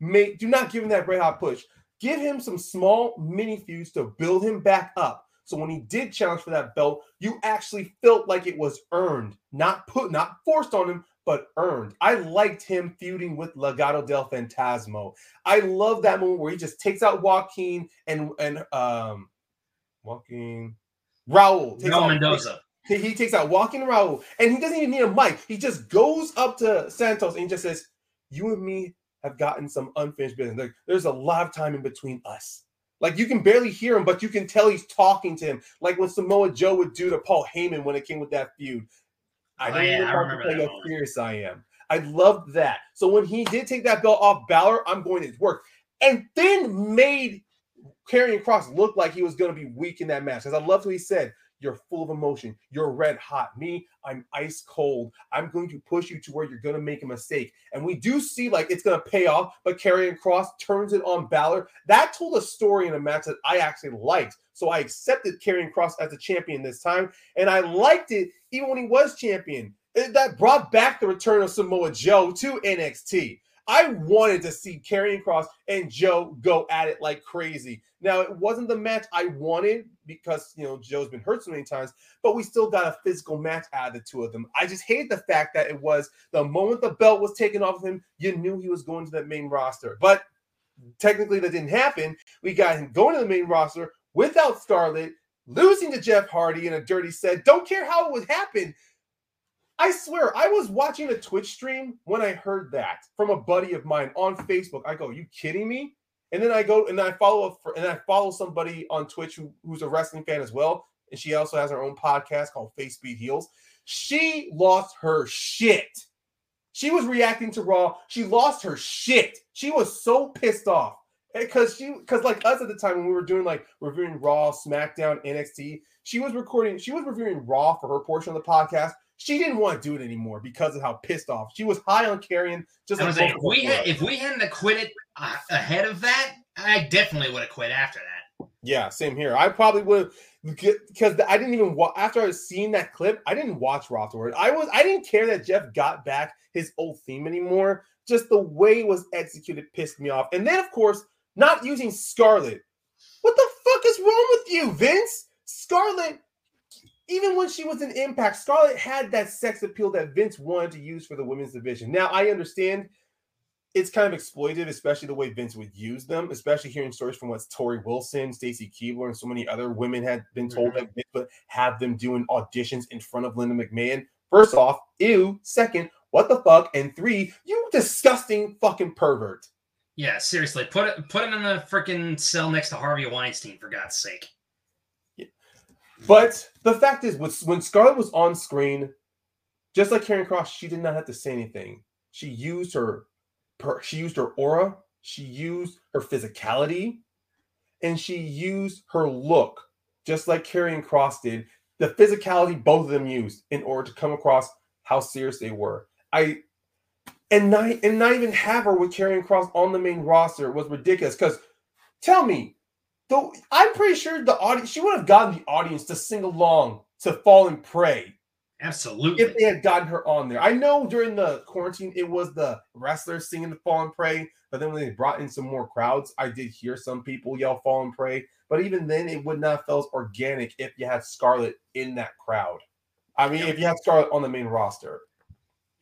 make do not give him that red hot push. Give him some small mini feuds to build him back up. So when he did challenge for that belt, you actually felt like it was earned, not put, not forced on him, but earned. I liked him feuding with Legado del Fantasma. I love that moment where he just takes out Joaquin and and um Joaquin Raul. Takes Raul Mendoza. He, he, takes out Joaquin Raul and he doesn't even need a mic. He just goes up to Santos and he just says, You and me have gotten some unfinished business. Like, there's a lot of time in between us. Like you can barely hear him, but you can tell he's talking to him. Like what Samoa Joe would do to Paul Heyman when it came with that feud. I oh, yeah, know how furious I am. I loved that. So when he did take that belt off Balor, I'm going to work. And then made Karrion Kross look like he was going to be weak in that match. Because I loved what he said. You're full of emotion. You're red hot. Me, I'm ice cold. I'm going to push you to where you're going to make a mistake. And we do see like it's going to pay off, but Karrion Kross turns it on Balor. That told a story in a match that I actually liked. So I accepted Karrion Kross as a champion this time. And I liked it even when he was champion. That brought back the return of Samoa Joe to NXT. I wanted to see Karrion Kross and Joe go at it like crazy. Now, it wasn't the match I wanted because, you know, Joe's been hurt so many times, but we still got a physical match out of the two of them. I just hate the fact that it was the moment the belt was taken off of him, you knew he was going to that main roster. But technically, that didn't happen. We got him going to the main roster without Scarlett, losing to Jeff Hardy in a dirty set. Don't care how it would happen. I swear, I was watching a Twitch stream when I heard that from a buddy of mine on Facebook. I go, "You kidding me?" And then I go and I follow up and I follow somebody on Twitch who, who's a wrestling fan as well, and she also has her own podcast called Face Speed Heels. She lost her shit. She was reacting to Raw. She lost her shit. She was so pissed off eh, because she because like us at the time when we were doing like reviewing Raw, SmackDown, NXT, she was recording. She was reviewing Raw for her portion of the podcast she didn't want to do it anymore because of how pissed off she was. High on carrying. Just like saying, if we had, if we hadn't quit it uh, ahead of that, I definitely would have quit after that. Yeah, same here. I probably would because I didn't even watch after I was seeing that clip. I didn't watch Raw afterward. I was I didn't care that Jeff got back his old theme anymore. Just the way it was executed pissed me off. And then of course, not using Scarlett. What the fuck is wrong with you, Vince? Scarlett even when she was in Impact, Scarlett had that sex appeal that Vince wanted to use for the women's division. Now, I understand it's kind of exploited, especially the way Vince would use them, especially hearing stories from what's Torrie Wilson, Stacy Keibler, and so many other women had been told mm-hmm. that Vince would have them doing auditions in front of Linda McMahon. First off, ew. Second, what the fuck? And three, you disgusting fucking pervert. Yeah, seriously, put it put him in the freaking cell next to Harvey Weinstein for God's sake. But the fact is, when Scarlett was on screen, just like Karrion Kross, she did not have to say anything. She used her, her she used her aura, she used her physicality, and she used her look, just like Karrion Kross did. The physicality both of them used in order to come across how serious they were. I and not and not even have her with Karrion Kross on the main roster was ridiculous. Because tell me, Though I'm pretty sure the audience she would have gotten the audience to sing along to Fall and Pray. Absolutely. If they had gotten her on there. I know during the quarantine it was the wrestlers singing the Fall and Pray, but then when they brought in some more crowds, I did hear some people yell Fall and Pray. But even then, it would not felt organic if you had Scarlett in that crowd. I mean, if you had Scarlett on the main roster.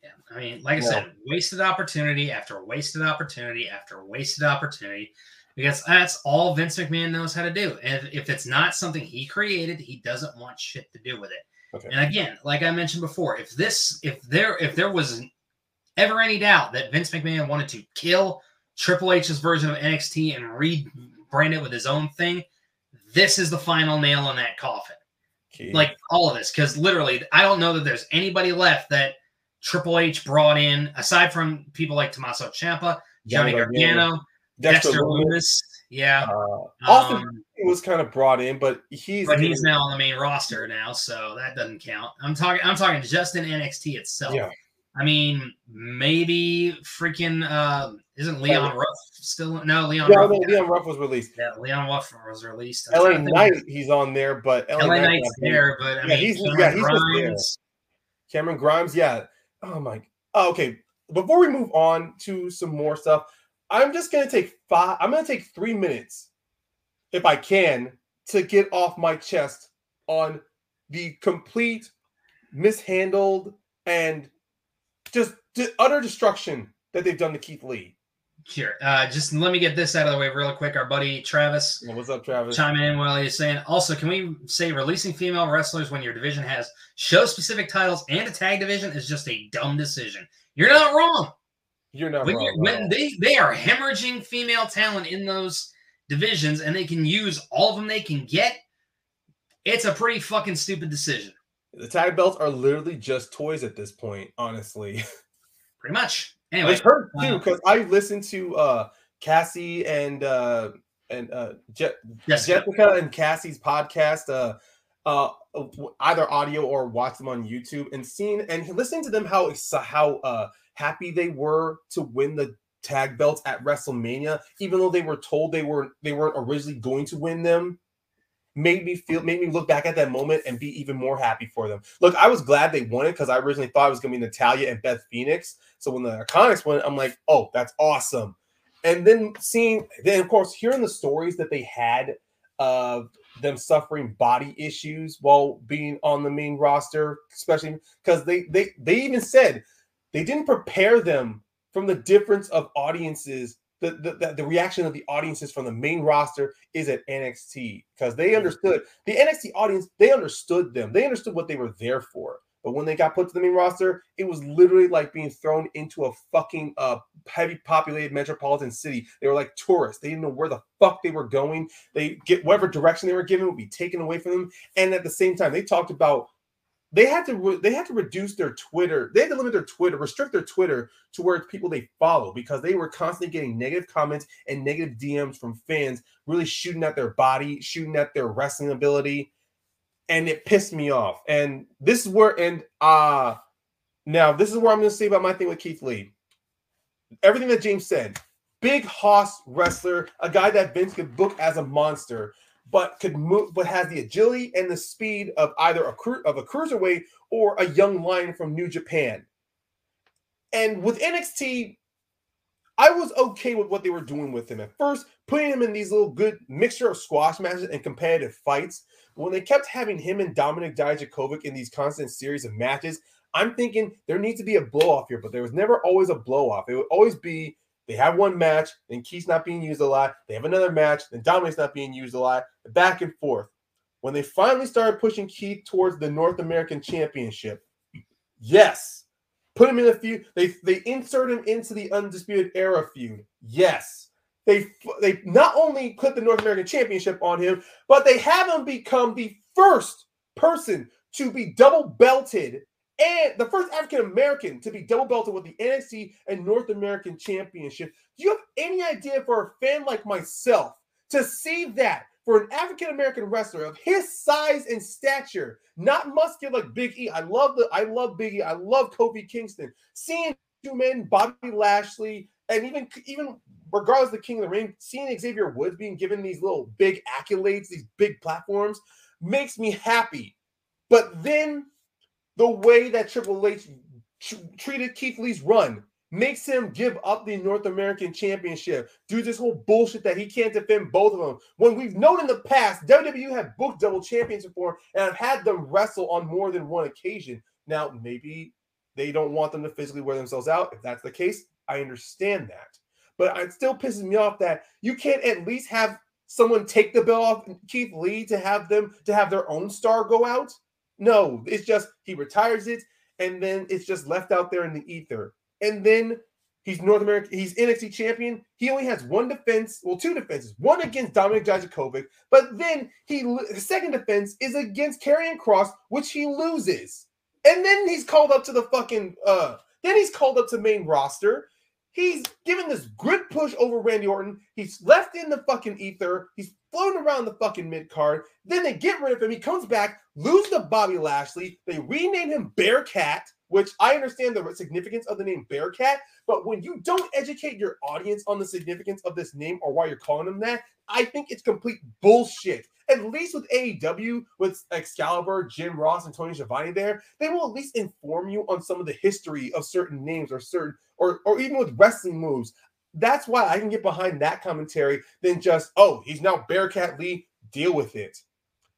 Yeah, I mean, like I yeah. said, wasted opportunity after wasted opportunity after wasted opportunity because that's all Vince McMahon knows how to do. And if it's not something he created, he doesn't want shit to do with it. Okay. And again, like I mentioned before, if this, if there, if there was ever any doubt that Vince McMahon wanted to kill Triple H's version of NXT and rebrand it with his own thing, this is the final nail in that coffin. Okay. Like all of this, because literally, I don't know that there's anybody left that Triple H brought in aside from people like Tommaso Ciampa, Johnny Gargano. Dexter, Dexter Lumis. Yeah. Uh, Austin um, was kind of brought in, but he's but he's now on the main roster now, so that doesn't count. I'm talking I'm talking just in NXT itself. Yeah. I mean, maybe freaking uh isn't Leon Ruff still no Leon yeah, Ruff, no, Leon Ruff was released. Yeah, Leon Ruff was released. LA Knight, he's on there, but LA, LA Knight's there, but I yeah, mean he's, Cameron yeah, he's Grimes. Cameron Grimes, yeah. Oh my oh, okay. Before we move on to some more stuff, I'm just gonna take five. I'm gonna take three minutes, if I can, to get off my chest on the complete mishandled and just utter destruction that they've done to Keith Lee. Sure. Uh, just let me get this out of the way real quick. Our buddy Travis. What's up, Travis? Chiming in while he's saying, also, can we say releasing female wrestlers when your division has show specific titles and a tag division is just a dumb decision? You're not wrong. You're not when, wrong. when they, they are hemorrhaging female talent in those divisions and they can use all of them they can get, it's a pretty fucking stupid decision. The tag belts are literally just toys at this point, honestly. Pretty much. Anyway, I've heard too because I listened to uh Cassie and uh and uh Je- Jessica. Jessica and Cassie's podcast uh uh either audio or watch them on YouTube and seeing and listening to them how how uh happy they were to win the tag belts at WrestleMania even though they were told they were they weren't originally going to win them made me feel made me look back at that moment and be even more happy for them. Look, I was glad they won it because I originally thought it was gonna be Natalya and Beth Phoenix. So when the Iconics won, I'm like, oh, that's awesome. And then seeing, then of course, hearing the stories that they had of them suffering body issues while being on the main roster, especially because they they they even said they didn't prepare them from the difference of audiences the, the, the reaction of the audiences from the main roster is at NXT because they understood the NXT audience, they understood them, they understood what they were there for. But when they got put to the main roster, it was literally like being thrown into a fucking uh, heavy populated metropolitan city. They were like tourists. They didn't know where the fuck they were going. They get whatever direction they were given would be taken away from them. And at the same time, they talked about they had to re- they had to reduce their Twitter. They had to limit their Twitter, restrict their Twitter to where it's people they follow because they were constantly getting negative comments and negative DMs from fans, really shooting at their body, shooting at their wrestling ability, and it pissed me off. And this is where and uh now this is where I'm going to say about my thing with Keith Lee. Everything that James said, big hoss wrestler, a guy that Vince could book as a monster but could move, but has the agility and the speed of either a cru- of a cruiserweight or a young lion from New Japan. And with NXT, I was okay with what they were doing with him at first, putting him in these little good mixture of squash matches and competitive fights. When they kept having him and Dominik Dijakovic in these constant series of matches, I'm thinking there needs to be a blow off here, but there was never always a blow off. It would always be they have one match, then Keith's not being used a lot. They have another match, then Dominik's not being used a lot. Back and forth. When they finally started pushing Keith towards the North American Championship, yes, put him in a feud. They they insert him into the Undisputed Era feud. Yes, they they not only put the North American Championship on him, but they have him become the first person to be double belted and the first African American to be double belted with the NXT and North American Championship. Do you have any idea for a fan like myself to see that for an African American wrestler of his size and stature, not muscular like Big E? I love the I love Big E. I love Kofi Kingston. Seeing two men, Bobby Lashley, and even even regardless of the King of the Ring, seeing Xavier Woods being given these little big accolades, these big platforms, makes me happy. But then the way that Triple H treated Keith Lee's run makes him give up the North American Championship, do this whole bullshit that he can't defend both of them. When we've known in the past, WWE have booked double champions before and have had them wrestle on more than one occasion. Now, maybe they don't want them to physically wear themselves out. If that's the case, I understand that. But it still pisses me off that you can't at least have someone take the belt off Keith Lee to have them to have their own star go out. No, it's just he retires it and then it's just left out there in the ether. And then he's North American, he's NXT champion. He only has one defense, well, two defenses, one against Dominik Dijakovic, but then he his second defense is against Karrion Kross, which he loses. And then he's called up to the fucking uh then he's called up to main roster. He's given this good push over Randy Orton. He's left in the fucking ether. He's floating around the fucking mid card. Then they get rid of him. He comes back, lose to Bobby Lashley. They rename him Bearcat, which I understand the significance of the name Bearcat. But when you don't educate your audience on the significance of this name or why you're calling him that, I think it's complete bullshit. At least with AEW, with Excalibur, Jim Ross, and Tony Schiavone there, they will at least inform you on some of the history of certain names or certain, or, or even with wrestling moves. That's why I can get behind that commentary than just, oh, he's now Bearcat Lee, deal with it.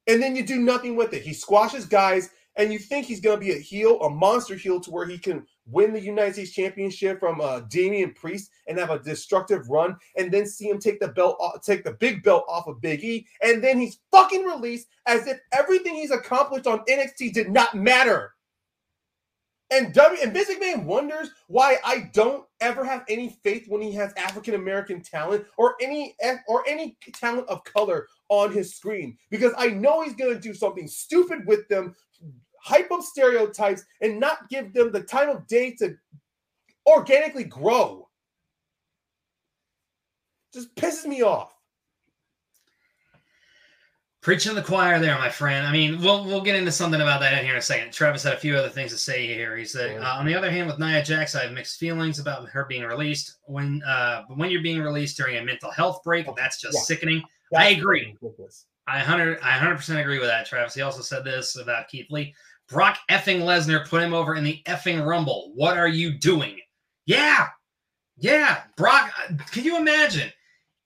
And then you do nothing with it. He squashes guys, and you think he's going to be a heel, a monster heel, to where he can win the United States Championship from uh, Damian Priest and have a destructive run, and then see him take the belt, off, take the big belt off of Big E, and then he's fucking released as if everything he's accomplished on NXT did not matter. And W and Vince McMahon wonders why I don't ever have any faith when he has African American talent or any or any talent of color on his screen because I know he's going to do something stupid with them, hype up stereotypes, and not give them the time of day to organically grow. Just pisses me off. Preaching the choir there, my friend. I mean, we'll we'll get into something about that in here in a second. Travis had a few other things to say here. He said, uh, on the other hand, with Nia Jax, I have mixed feelings about her being released. When uh, when you're being released during a mental health break, that's just yeah. sickening. That's I agree. I hundred I hundred percent agree with that, Travis. He also said this about Keith Lee. Brock effing Lesnar put him over in the effing Rumble. What are you doing? Yeah, yeah, Brock. Uh, can you imagine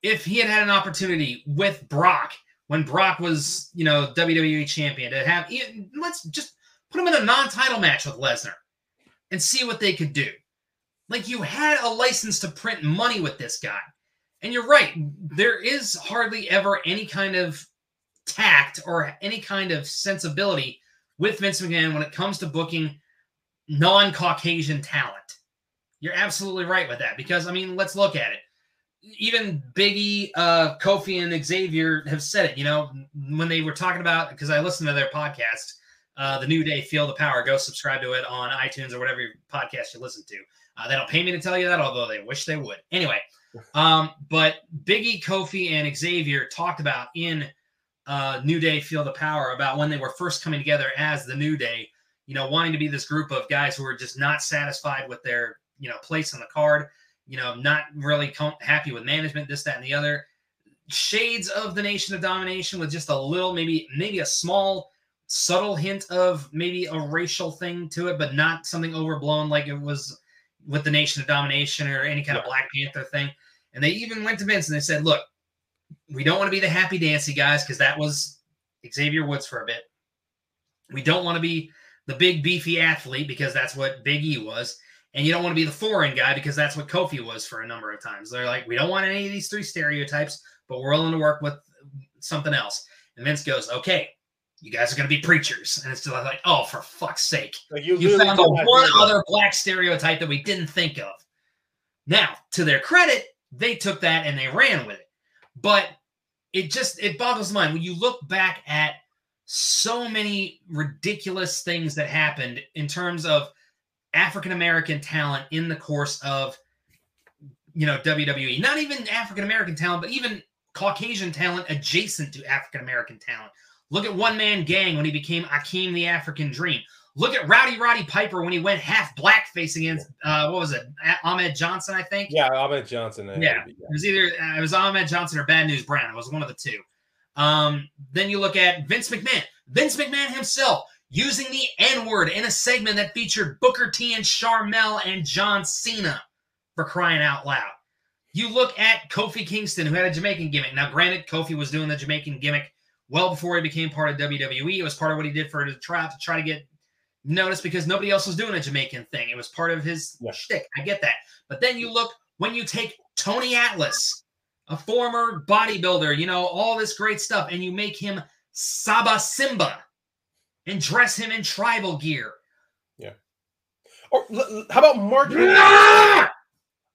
if he had had an opportunity with Brock? when Brock was, you know, WWE champion to have let's just put him in a non-title match with Lesnar and see what they could do. Like you had a license to print money with this guy. And you're right, there is hardly ever any kind of tact or any kind of sensibility with Vince McMahon when it comes to booking non-Caucasian talent. You're absolutely right with that because I mean, let's look at it even Biggie, uh, Kofi, and Xavier have said it. You know, when they were talking about because I listened to their podcast, uh, the New Day, Feel the Power. Go subscribe to it on iTunes or whatever podcast you listen to. Uh, they don't pay me to tell you that, although they wish they would. Anyway, um, but Biggie, Kofi, and Xavier talked about in uh, New Day, Feel the Power about when they were first coming together as the New Day. You know, wanting to be this group of guys who were just not satisfied with their you know place on the card you know, not really com- happy with management, this, that, and the other. Shades of the Nation of Domination with just a little, maybe, maybe a small, subtle hint of maybe a racial thing to it, but not something overblown like it was with the Nation of Domination or any kind of Black Panther thing. And they even went to Vince and they said, "Look, we don't want to be the happy dancy guys because that was Xavier Woods for a bit. We don't want to be the big beefy athlete because that's what Big E was." and you don't want to be the foreign guy because that's what Kofi was for a number of times. They're like, we don't want any of these three stereotypes, but we're willing to work with something else. And Vince goes, okay, you guys are going to be preachers. And it's just like, oh, for fuck's sake. Like you, you found the one other black stereotype that we didn't think of. Now, to their credit, they took that and they ran with it. But it just, it boggles the mind when you look back at so many ridiculous things that happened in terms of African American talent in the course of you know WWE. Not even African American talent, but even Caucasian talent adjacent to African American talent. Look at One Man Gang when he became Akeem the African Dream. Look at Rowdy Roddy Piper when he went half blackface against uh, what was it, Ahmed Johnson, I think. Yeah, Ahmed Johnson. Yeah, yeah, it was either uh, it was Ahmed Johnson or Bad News Brown. It was one of the two. Um, then you look at Vince McMahon. Vince McMahon himself using the N word in a segment that featured Booker T and Sharmell and John Cena for crying out loud. You look at Kofi Kingston, who had a Jamaican gimmick. Now, granted, Kofi was doing the Jamaican gimmick well before he became part of WWE. It was part of what he did for the try to try to get noticed because nobody else was doing a Jamaican thing. It was part of his yeah. shtick. I get that. But then you look when you take Tony Atlas, a former bodybuilder, you know, all this great stuff, and you make him Saba Simba and dress him in tribal gear. Yeah. Or how about Mark? how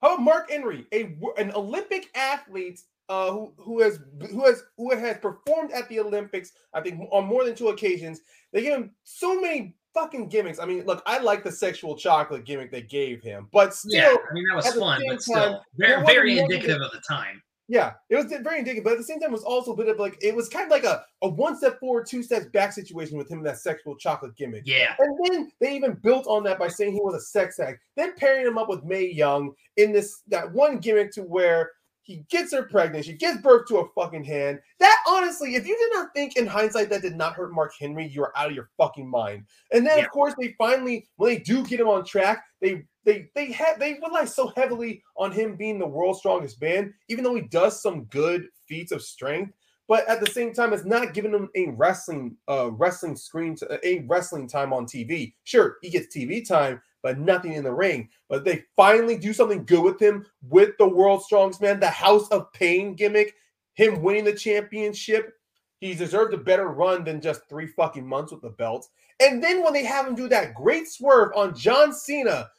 about Mark Henry, a an Olympic athlete uh, who who has who has who has performed at the Olympics? I think on more than two occasions. They give him so many fucking gimmicks. I mean, look, I like the sexual chocolate gimmick they gave him, but still, yeah, I mean that was fun, but still very, very indicative of the time. Yeah, it was very indicative, but at the same time, it was also a bit of like it was kind of like a, a one step forward, two steps back situation with him and that sexual chocolate gimmick. Yeah, and then they even built on that by saying he was a sex act, then pairing him up with Mae Young in this that one gimmick to where he gets her pregnant, she gives birth to a fucking hand. That honestly, if you did not think in hindsight that did not hurt Mark Henry, you are out of your fucking mind. And then yeah. of course they finally, when they do get him on track, they they they have they rely so heavily on him being the world's strongest man, even though he does some good feats of strength. But at the same time, it's not giving him a wrestling uh wrestling screen to a wrestling time on TV. Sure, he gets TV time, but nothing in the ring. But they finally do something good with him with the world's strongest man, the House of Pain gimmick, him winning the championship. He's deserved a better run than just three fucking months with the belt. And then when they have him do that great swerve on John Cena,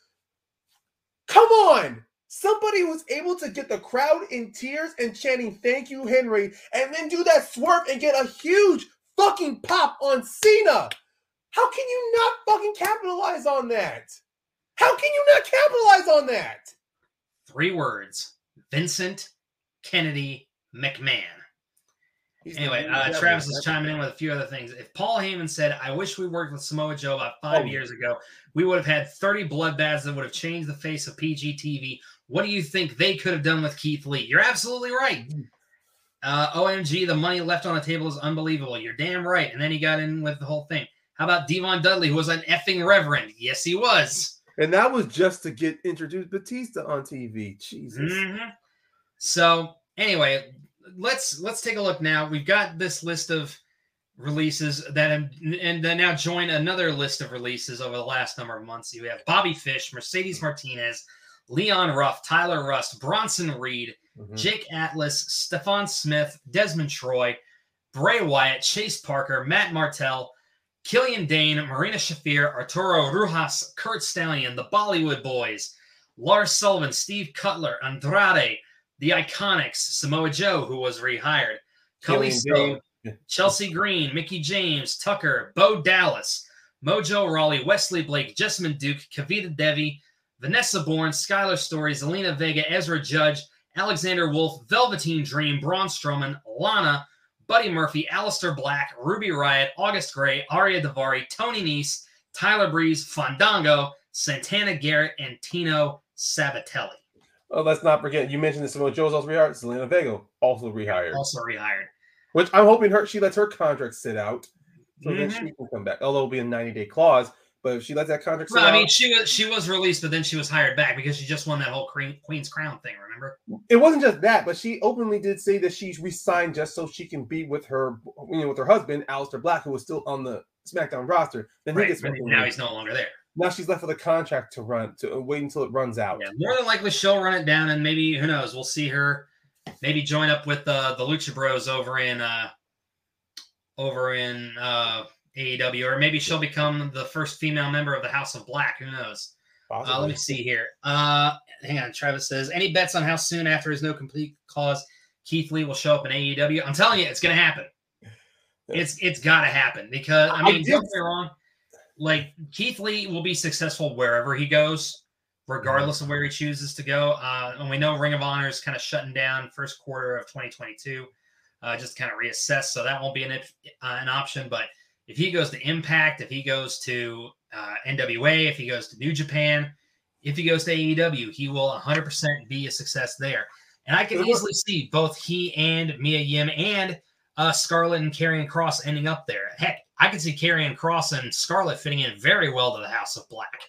come on. Somebody was able to get the crowd in tears and chanting, Thank you, Henry, and then do that swerve and get a huge fucking pop on Cena. How can you not fucking capitalize on that? How can you not capitalize on that? Three words Vincent Kennedy McMahon. He's anyway, uh, Travis is chiming in with a few other things. If Paul Heyman said, I wish we worked with Samoa Joe about five oh. years ago, we would have had 30 bloodbaths that would have changed the face of PGTV. What do you think they could have done with Keith Lee? You're absolutely right. Mm. Uh, OMG, the money left on the table is unbelievable. You're damn right. And then he got in with the whole thing. How about D-Von Dudley, who was an effing reverend? Yes, he was. And that was just to get introduced Batista on TV. Jesus. Mm-hmm. So anyway, let's let's take a look now. We've got this list of releases that have, and then now join another list of releases over the last number of months. You have Bobby Fish, Mercedes Martinez, Leon Ruff, Tyler Rust, Bronson Reed, mm-hmm. Jake Atlas, Stefan Smith, Desmond Troy, Bray Wyatt, Chase Parker, Matt Martel, Killian Dain, Marina Shafir, Arturo Ruas, Curt Stallion, the Bollywood Boys, Lars Sullivan, Steve Cutler, Andrade, the Iconics, Samoa Joe, who was rehired, Kalisto, Chelsea Green, Mickie James, Tucker, Bo Dallas, Mojo Rawley, Wesley Blake, Jessamyn Duke, Kavita Devi, Vanessa Borne, Skyler Story, Zelina Vega, Ezra Judge, Alexander Wolfe, Velveteen Dream, Braun Strowman, Lana, Buddy Murphy, Aleister Black, Ruby Riott, August Grey, Ariya Daivari, Tony Nese, Tyler Breeze, Fandango, Santana Garrett, and Tino Sabbatelli. Oh, let's not forget you mentioned this. about Joe's also rehired. Zelina Vega also rehired. Also rehired. Which I'm hoping her she lets her contract sit out, so mm-hmm. then she can come back. Although it'll be a 90 day clause, but if she lets that contract well, I mean, she was she was released, but then she was hired back because she just won that whole Queen's Crown thing. Remember? It wasn't just that, but she openly did say that she resigned just so she can be with her, you know, with her husband, Aleister Black, who was still on the SmackDown roster. Then right, he gets now he's no longer there. Now she's left with a contract to run to wait until it runs out. Yeah, more than likely she'll run it down, and maybe who knows? We'll see her maybe join up with uh, the Lucha Bros over in uh, over in uh, AEW, or maybe she'll become the first female member of the House of Black. Who knows? Uh, let me see here. Uh, hang on. Travis says, any bets on how soon after his no complete cause Keith Lee will show up in AEW? I'm telling you, it's going to happen. It's it's got to happen because I mean, I don't get me wrong. Like Keith Lee will be successful wherever he goes, regardless of where he chooses to go. Uh, and we know Ring of Honor is kind of shutting down first quarter of 2022, uh, just kind of reassess. So that won't be an uh, an option. But if he goes to Impact, if he goes to uh, NWA, if he goes to New Japan, if he goes to AEW, he will 100% be a success there. And I can easily see both he and Mia Yim and uh, Scarlett and Karrion Kross ending up there. Heck, I could see Karrion Kross and Scarlett fitting in very well to the House of Black.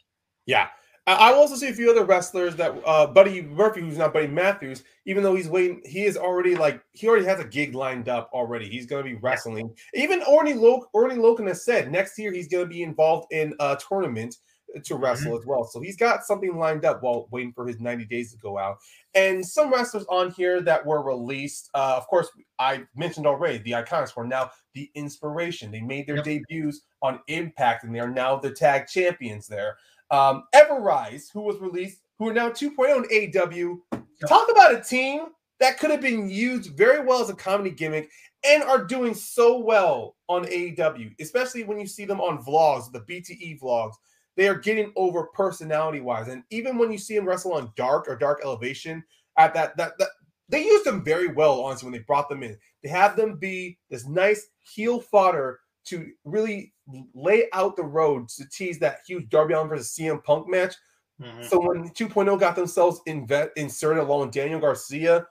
Yeah, I will also see a few other wrestlers that uh, Buddy Murphy, who's not Buddy Matthews, even though he's waiting, he is already like he already has a gig lined up already. He's going to be wrestling. Even Orny Lok, Oney Lorcan has said next year he's going to be involved in a tournament to wrestle mm-hmm. as well. So he's got something lined up while waiting for his 90 days to go out. And some wrestlers on here that were released, uh, of course, I mentioned already the Iconics were now the inspiration. They made their yep. debuts on Impact and they are now the tag champions there. Um, Ever-Rise, who was released, who are now 2.0 in AW. Talk about a team that could have been used very well as a comedy gimmick and are doing so well on AEW, especially when you see them on vlogs, the BTE vlogs. They are getting over personality wise. And even when you see them wrestle on Dark or Dark Elevation, at that, that, that they used them very well, honestly, when they brought them in. They have them be this nice heel fodder to really lay out the road to tease that huge Darby Allin versus CM Punk match. Mm-hmm. So when 2.0 got themselves invet, inserted along with Daniel Garcia,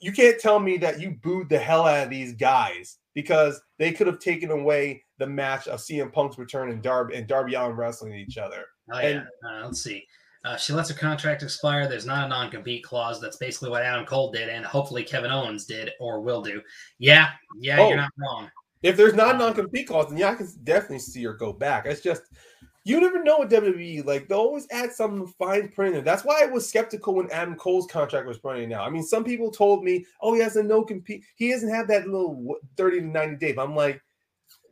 you can't tell me that you booed the hell out of these guys because they could have taken away the match of CM Punk's return and Darby and Darby Allin wrestling each other. Oh, and, yeah. Uh, let's see. Uh, she lets her contract expire. There's not a non-compete clause. That's basically what Adam Cole did, and hopefully Kevin Owens did or will do. Yeah, yeah, oh, you're not wrong. If there's not a non-compete clause, then yeah, I can definitely see her go back. It's just you never know with WWE. Like they always add some fine print. And that's why I was skeptical when Adam Cole's contract was running now. I mean, some people told me, oh, he has a no compete. He doesn't have that little 30 to 90 day. But I'm like,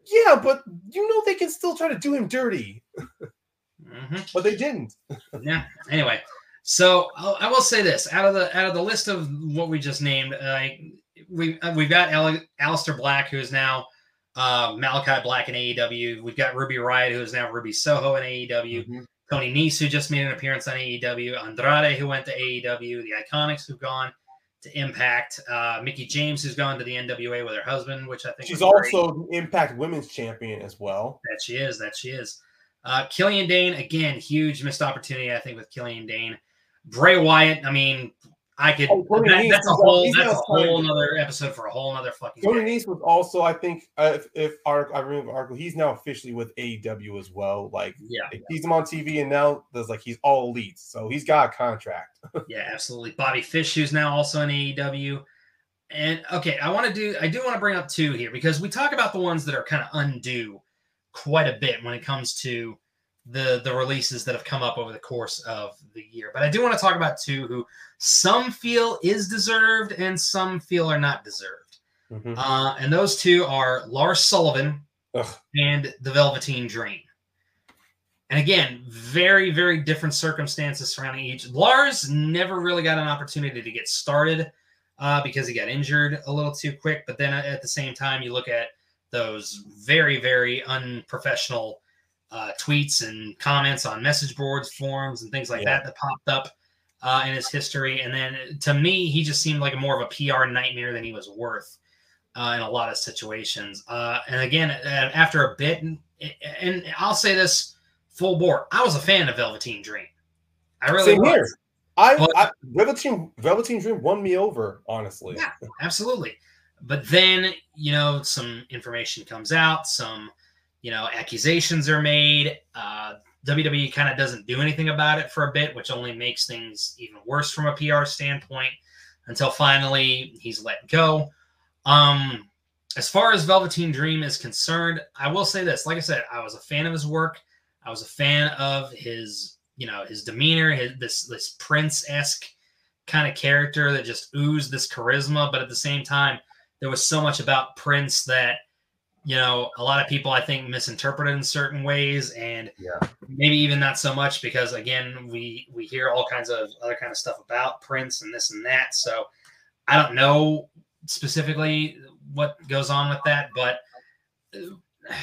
yeah, but you know they can still try to do him dirty. mm-hmm. But they didn't. yeah. Anyway, so I'll, I will say this: out of the out of the list of what we just named, uh, we uh, we've got Ale- Aleister Black, who is now uh, Malachi Black in AEW. We've got Ruby Riott, who is now Ruby Soho in AEW. Mm-hmm. Tony Nese, who just made an appearance on AEW. Andrade, who went to AEW. The Iconics, who've gone to Impact. Uh, Mickie James, who's gone to the NWA with her husband, which I think she's also Impact Women's Champion as well. That she is. That she is. Uh, Killian Dain, again, huge missed opportunity, I think, with Killian Dain. Bray Wyatt, I mean, I could. Oh, that, that's a whole. That's a whole another episode for a whole another fucking. Tony Nese was also, I think, uh, if, if Ark, I remember Ark, he's now officially with AEW as well. Like, yeah, he's him on TV, and now there's like he's all elite, so he's got a contract. yeah, absolutely. Bobby Fish, who's now also in AEW. And okay, I want to do. I do want to bring up two here because we talk about the ones that are kind of undue quite a bit when it comes to the the releases that have come up over the course of the year. But I do want to talk about two who some feel is deserved and some feel are not deserved. Mm-hmm. Uh, and those two are Lars Sullivan Ugh. and the Velveteen Dream. And again, very, very different circumstances surrounding each. Lars never really got an opportunity to get started uh, because he got injured a little too quick. But then at the same time, you look at those very, very unprofessional uh, tweets and comments on message boards, forums, and things like yeah. that that popped up uh, in his history. And then to me, he just seemed like a more of a PR nightmare than he was worth uh, in a lot of situations. Uh, and again, after a bit, and, and, I'll say this full bore, I was a fan of Velveteen Dream. I really Same was. Here. I, but, I Velveteen Velveteen Dream won me over, honestly. Yeah, absolutely. But then you know some information comes out, some you know, accusations are made. Uh, WWE kind of doesn't do anything about it for a bit, which only makes things even worse from a PR standpoint until finally he's let go. Um, as far as Velveteen Dream is concerned, I will say this. Like I said, I was a fan of his work. I was a fan of his, you know, his demeanor, his this this prince esque kind of character that just oozed this charisma. But at the same time, there was so much about Prince that you know, a lot of people I think misinterpret in certain ways, and yeah. maybe even not so much because again, we we hear all kinds of other kind of stuff about Prince and this and that. So I don't know specifically what goes on with that, but uh,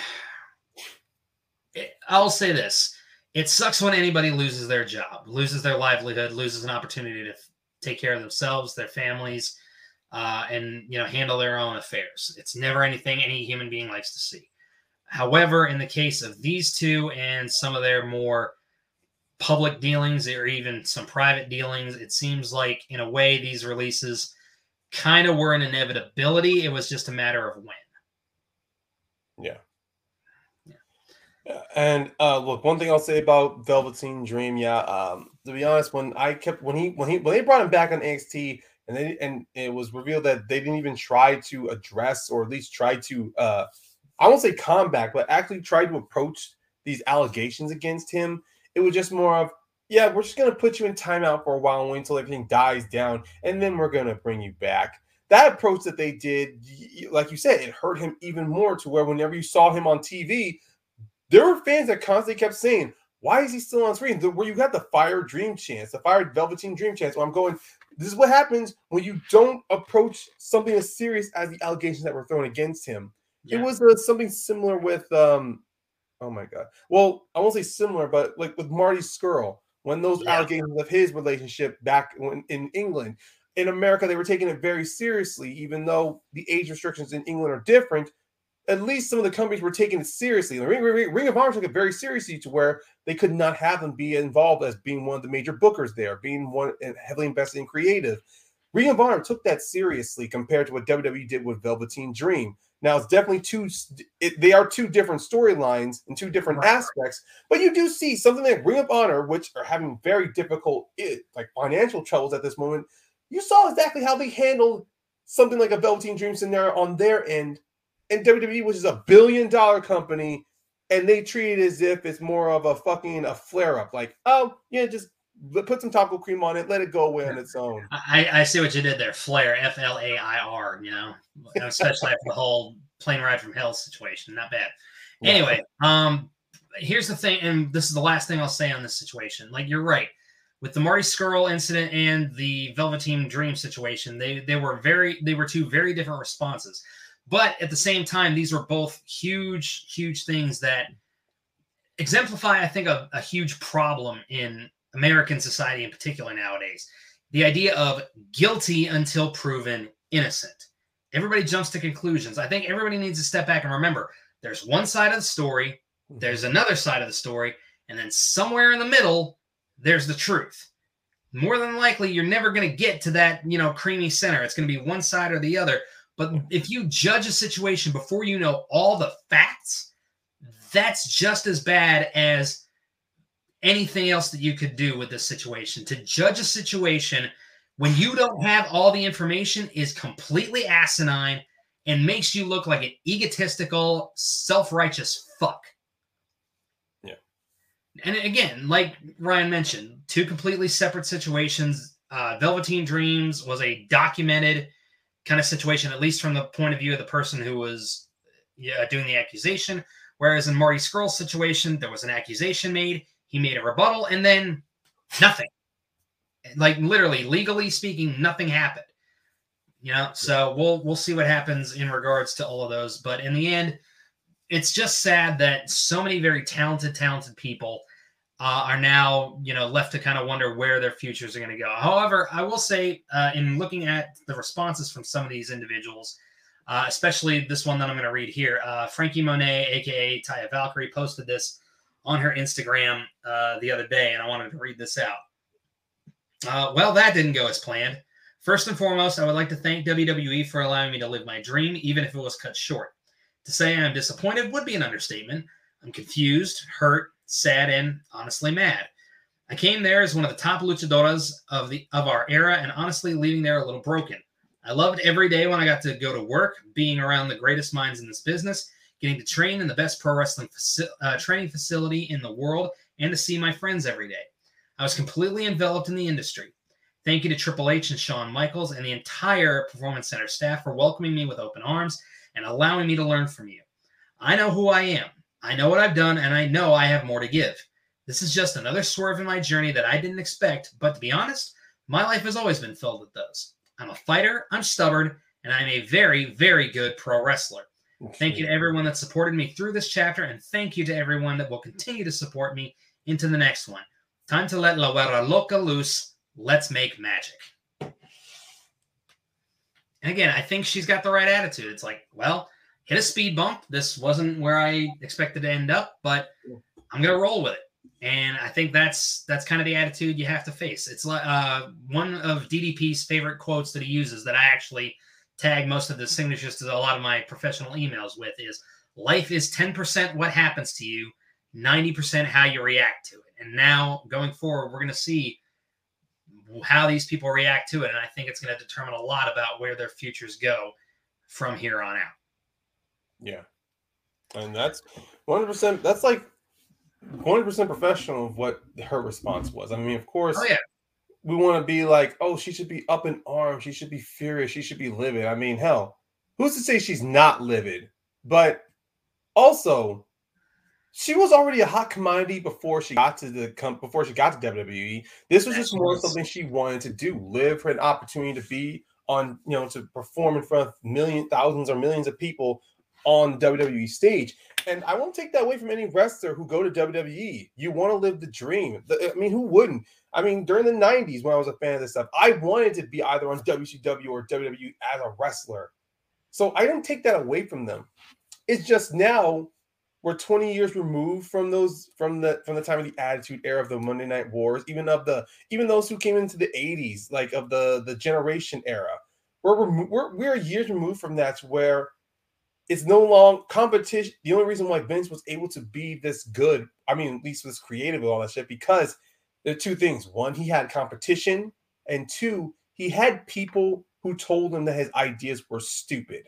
I'll say this: it sucks when anybody loses their job, loses their livelihood, loses an opportunity to take care of themselves, their families uh, and you know handle their own affairs. It's never anything any human being likes to see. However, in the case of these two and some of their more public dealings or even some private dealings, it seems like in a way these releases kind of were an inevitability. It was just a matter of when. Yeah. Yeah. And uh, look, one thing I'll say about Velveteen Dream, yeah. Um, to be honest, when I kept when he when he when they brought him back on NXT, and they and it was revealed that they didn't even try to address or at least try to uh I won't say combat, but actually try to approach these allegations against him. It was just more of, yeah, we're just gonna put you in timeout for a while and wait until everything dies down, and then we're gonna bring you back. That approach that they did, like you said, it hurt him even more to where whenever you saw him on TV, there were fans that constantly kept saying, why is he still on screen? Where you got the fire dream chance, the fire velveteen dream chance. Well, I'm going, this is what happens when you don't approach something as serious as the allegations that were thrown against him. Yeah. It was uh, something similar with, um, oh my god. Well, I won't say similar, but like with Marty Scurll, when those yeah. allegations of his relationship back when, in England, in America, they were taking it very seriously, even though the age restrictions in England are different at least some of the companies were taking it seriously. The Ring, Ring, Ring, of Honor took it very seriously to where they could not have them be involved as being one of the major bookers there, being one heavily invested in creative. Ring of Honor took that seriously compared to what WWE did with Velveteen Dream. Now it's definitely two; it, they are two different storylines and two different right. aspects. But you do see something like Ring of Honor, which are having very difficult, like financial troubles at this moment. You saw exactly how they handled something like a Velveteen Dream scenario on their end and WWE, which is a billion dollar company, and they treat it as if it's more of a fucking a flare up. Like, oh yeah, just put some taco cream on it, let it go away on its own. I, I see what you did there. flare, F L A I R. You know, especially after the whole plane ride from hell situation. Not bad. Yeah. Anyway, um, here's the thing, and this is the last thing I'll say on this situation. Like you're right with the Marty Scurll incident and the Velveteen Dream situation. They they were very they were two very different responses, but at the same time, these were both huge huge things that exemplify, I think, a, a huge problem in American society in particular nowadays. The idea of guilty until proven innocent. Everybody jumps to conclusions. I think everybody needs to step back and remember there's one side of the story, mm-hmm. there's another side of the story, and then somewhere in the middle, there's the truth. More than likely, you're never going to get to that, you know, creamy center. It's going to be one side or the other. But if you judge a situation before you know all the facts, that's just as bad as anything else that you could do with this situation. To judge a situation when you don't have all the information is completely asinine and makes you look like an egotistical, self righteous fuck. Yeah. And again, like Ryan mentioned, two completely separate situations. Uh, Velveteen Dreams was a documented kind of situation, at least from the point of view of the person who was yeah, doing the accusation. Whereas in Marty Scurll's situation, there was an accusation made. He made a rebuttal and then nothing. Like literally, legally speaking, nothing happened. You know, so we'll we'll see what happens in regards to all of those. But in the end, it's just sad that so many very talented, talented people uh, are now, you know, left to kind of wonder where their futures are going to go. However, I will say, uh, in looking at the responses from some of these individuals, uh, especially this one that I'm going to read here, uh, Franky Monet, aka Taya Valkyrie, posted this on her Instagram uh, the other day, and I wanted to read this out. Uh, well, that didn't go as planned. First and foremost, I would like to thank WWE for allowing me to live my dream, even if it was cut short. To say I'm disappointed would be an understatement. I'm confused, hurt, sad, and honestly mad. I came there as one of the top luchadoras of the of our era, and honestly, leaving there a little broken. I loved every day when I got to go to work, being around the greatest minds in this business, getting to train in the best pro wrestling faci- uh, training facility in the world, and to see my friends every day. I was completely enveloped in the industry. Thank you to Triple H and Shawn Michaels and the entire Performance Center staff for welcoming me with open arms and allowing me to learn from you. I know who I am. I know what I've done, and I know I have more to give. This is just another swerve in my journey that I didn't expect, but to be honest, my life has always been filled with those. I'm a fighter, I'm stubborn, and I'm a very, very good pro wrestler. Thank you to everyone that supported me through this chapter, and thank you to everyone that will continue to support me into the next one. Time to let La Wera Loca loose. Let's make magic. And again, I think she's got the right attitude. It's like, well, hit a speed bump. This wasn't where I expected to end up, but I'm gonna roll with it. And I think that's that's kind of the attitude you have to face. It's like uh, one of DDP's favorite quotes that he uses that I actually tag most of the signatures to a lot of my professional emails with is life is 10% what happens to you, 90% how you react to it. And now going forward, we're going to see how these people react to it. And I think it's going to determine a lot about where their futures go from here on out. Yeah. And that's 100%. That's like 100% professional of what her response was. I mean, of course, oh, yeah we want to be like, oh, she should be up in arms, she should be furious, she should be livid. I mean, hell, who's to say she's not livid? But also, she was already a hot commodity before she got to the com- before she got to WWE. This was just more something she wanted to do, live for an opportunity to be on, you know, to perform in front of million, thousands, or millions of people on WWE stage. And I won't take that away from any wrestler who go to WWE. You want to live the dream. I mean, who wouldn't? I mean, during the 90s when I was a fan of this stuff, I wanted to be either on WCW or WWE as a wrestler. So I didn't take that away from them. It's just now we're 20 years removed from those from the from the time of the attitude era of the Monday Night Wars, even of the even those who came into the 80s, like of the the generation era. We're we're we're years removed from that where it's no long competition. The only reason why Vince was able to be this good, I mean, at least was creative with all that shit, because there are two things. One, he had competition, and two, he had people who told him that his ideas were stupid.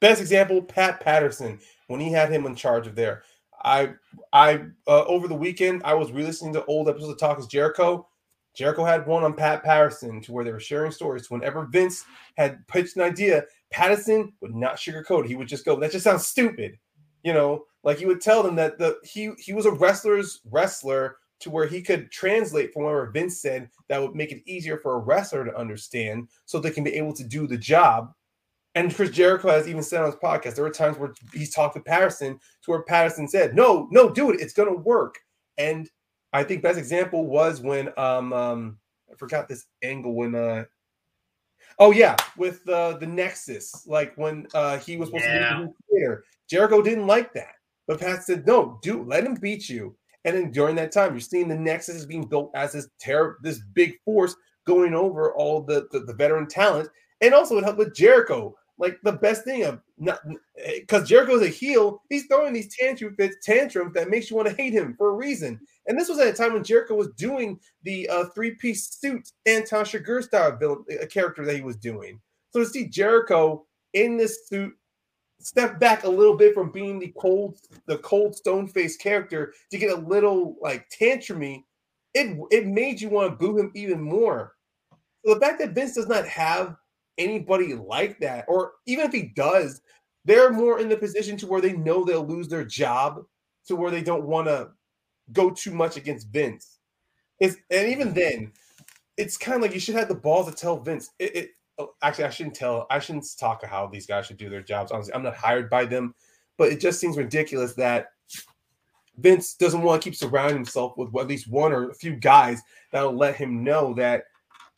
Best example, Pat Patterson, when he had him in charge of there. I I uh, over the weekend I was re-listening to old episodes of Talk is Jericho. Jericho had one on Pat Patterson to where they were sharing stories. Whenever Vince had pitched an idea, Patterson would not sugarcoat. He would just go, "That just sounds stupid," you know. Like he would tell them that the he he was a wrestler's wrestler to where he could translate from whatever Vince said that would make it easier for a wrestler to understand, so they can be able to do the job. And Chris Jericho has even said on his podcast there were times where he's talked to Patterson to where Patterson said, "No, no, do it. It's gonna work." And I think best example was when um, um I forgot this angle when uh oh yeah with uh, the Nexus like when uh he was supposed yeah. to be the theater Jericho didn't like that but Pat said no do let him beat you and then during that time you're seeing the Nexus is being built as this terror this big force going over all the, the, the veteran talent and also it helped with Jericho like the best thing of not because Jericho's a heel, he's throwing these tantrum fits, tantrums that makes you want to hate him for a reason. And this was at a time when Jericho was doing the uh, three-piece suit Anton Chigurh style villain, a character that he was doing. So to see Jericho in this suit step back a little bit from being the cold, the cold stone face character to get a little like tantrumy, it it made you want to boo him even more. So the fact that Vince does not have anybody like that, or even if he does, they're more in the position to where they know they'll lose their job, to where they don't want to go too much against Vince. It's, and even then, it's kind of like you should have the balls to tell Vince. It, it oh, actually, I shouldn't tell. I shouldn't talk how these guys should do their jobs. Honestly, I'm not hired by them, but it just seems ridiculous that Vince doesn't want to keep surrounding himself with at least one or a few guys that'll let him know that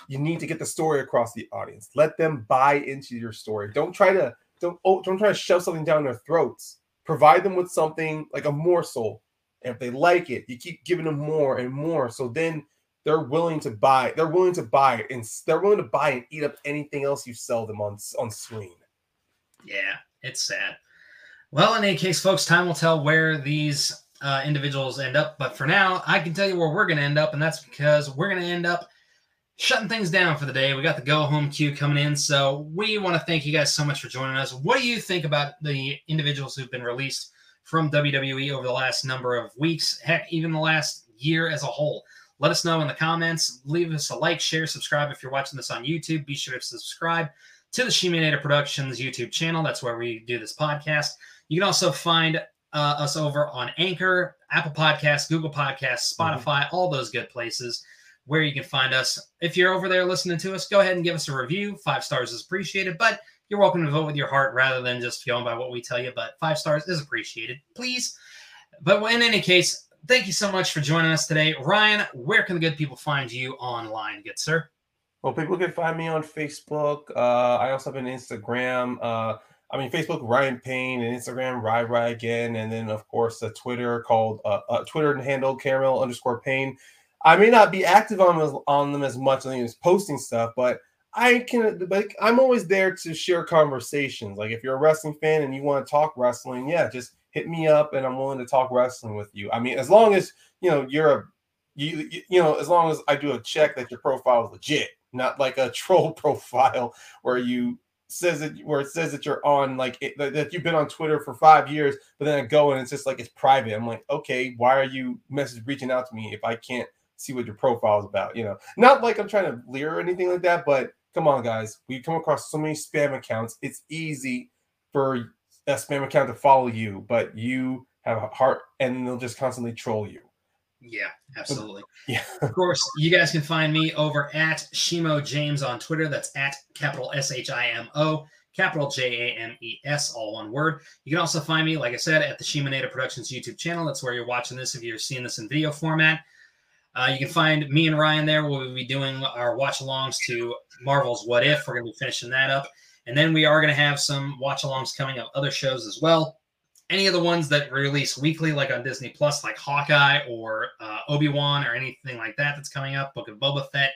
you need to get the story across the audience. Let them buy into your story. Don't try to don't oh, don't try to shove something down their throats. Provide them with something like a morsel, and if they like it, you keep giving them more and more. So then they're willing to buy. They're willing to buy and they're willing to buy and eat up anything else you sell them on on screen. Yeah, it's sad. Well, in any case, folks, time will tell where these uh, individuals end up. But for now, I can tell you where we're going to end up, and that's because we're going to end up shutting things down for the day. We got the go home queue coming in. So we want to thank you guys so much for joining us. What do you think about the individuals who've been released from WWE over the last number of weeks? Heck, even the last year as a whole. Let us know in the comments. Leave us a like, share, subscribe if you're watching this on YouTube. Be sure to subscribe to the Shimanator Productions YouTube channel. That's where we do this podcast. You can also find uh, us over on Anchor, Apple Podcasts, Google Podcasts, mm-hmm. Spotify, mm-hmm. all those good places where you can find us. If you're over there listening to us, go ahead and give us a review. Five stars is appreciated, but you're welcome to vote with your heart rather than just going by what we tell you. But five stars is appreciated, please. But in any case, thank you so much for joining us today. Ryan, where can the good people find you online, good sir? Well, people can find me on Facebook. Uh, I also have an Instagram. Uh, I mean, Facebook, Ryan Payne, and Instagram, Rye Rye again. And then, of course, a Twitter called uh, uh, Twitter handle Caramel underscore Payne. I may not be active on on them as much. I think it's posting stuff, but I can like I'm always there to share conversations. Like if you're a wrestling fan and you want to talk wrestling, yeah, just hit me up and I'm willing to talk wrestling with you. I mean, as long as you know you're a you you know as long as I do a check that your profile is legit, not like a troll profile where you says it where it says that you're on like it, that you've been on Twitter for five years, but then I go and it's just like it's private. I'm like, okay, why are you message reaching out to me if I can't see what your profile is about. You know, not like I'm trying to leer or anything like that, but come on, guys. We come across so many spam accounts. It's easy for a spam account to follow you, but you have a heart and they'll just constantly troll you. Yeah, absolutely. Yeah. of course, you guys can find me over at Shimo James on Twitter. That's at capital S H I M O, capital J A M E S, all one word. You can also find me, like I said, at the Shimoneta Productions YouTube channel. That's where you're watching this if you're seeing this in video format. Uh, you can find me and Ryan there. We'll be doing our watch alongs to Marvel's What If. We're going to be finishing that up. And then we are going to have some watch alongs coming of other shows as well. Any of the ones that release weekly, like on Disney Plus, like Hawkeye or uh, Obi Wan or anything like that that's coming up, Book of Boba Fett.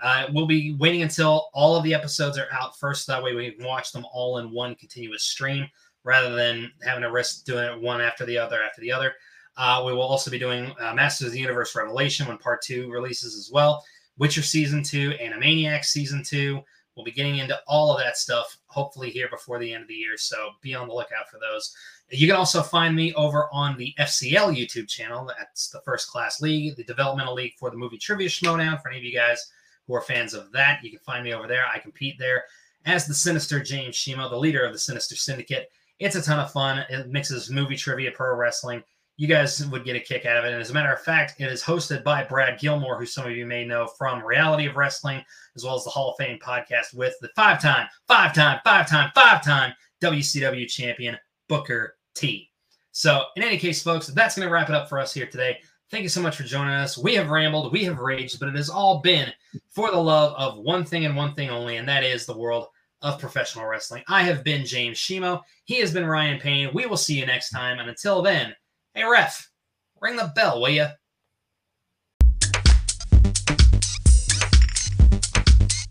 Uh, we'll be waiting until all of the episodes are out first. That way we can watch them all in one continuous stream rather than having to risk doing it one after the other after the other. Uh, we will also be doing uh, Masters of the Universe Revelation when part two releases as well. Witcher season two, Animaniacs season two. We'll be getting into all of that stuff hopefully here before the end of the year. So be on the lookout for those. You can also find me over on the FCL YouTube channel. That's the First Class League, the developmental league for the movie Trivia Schmoedown. For any of you guys who are fans of that, you can find me over there. I compete there as the Sinister James Shimo, the leader of the Sinister Syndicate. It's a ton of fun. It mixes movie trivia, pro wrestling. You guys would get a kick out of it. And as a matter of fact, it is hosted by Brad Gilmore, who some of you may know from Reality of Wrestling, as well as the Hall of Fame podcast with the five time, five time, five time, five time WCW champion Booker T. So, in any case, folks, that's going to wrap it up for us here today. Thank you so much for joining us. We have rambled, we have raged, but it has all been for the love of one thing and one thing only, and that is the world of professional wrestling. I have been James Shimo. He has been Ryan Payne. We will see you next time. And until then, hey, ref, ring the bell, will you?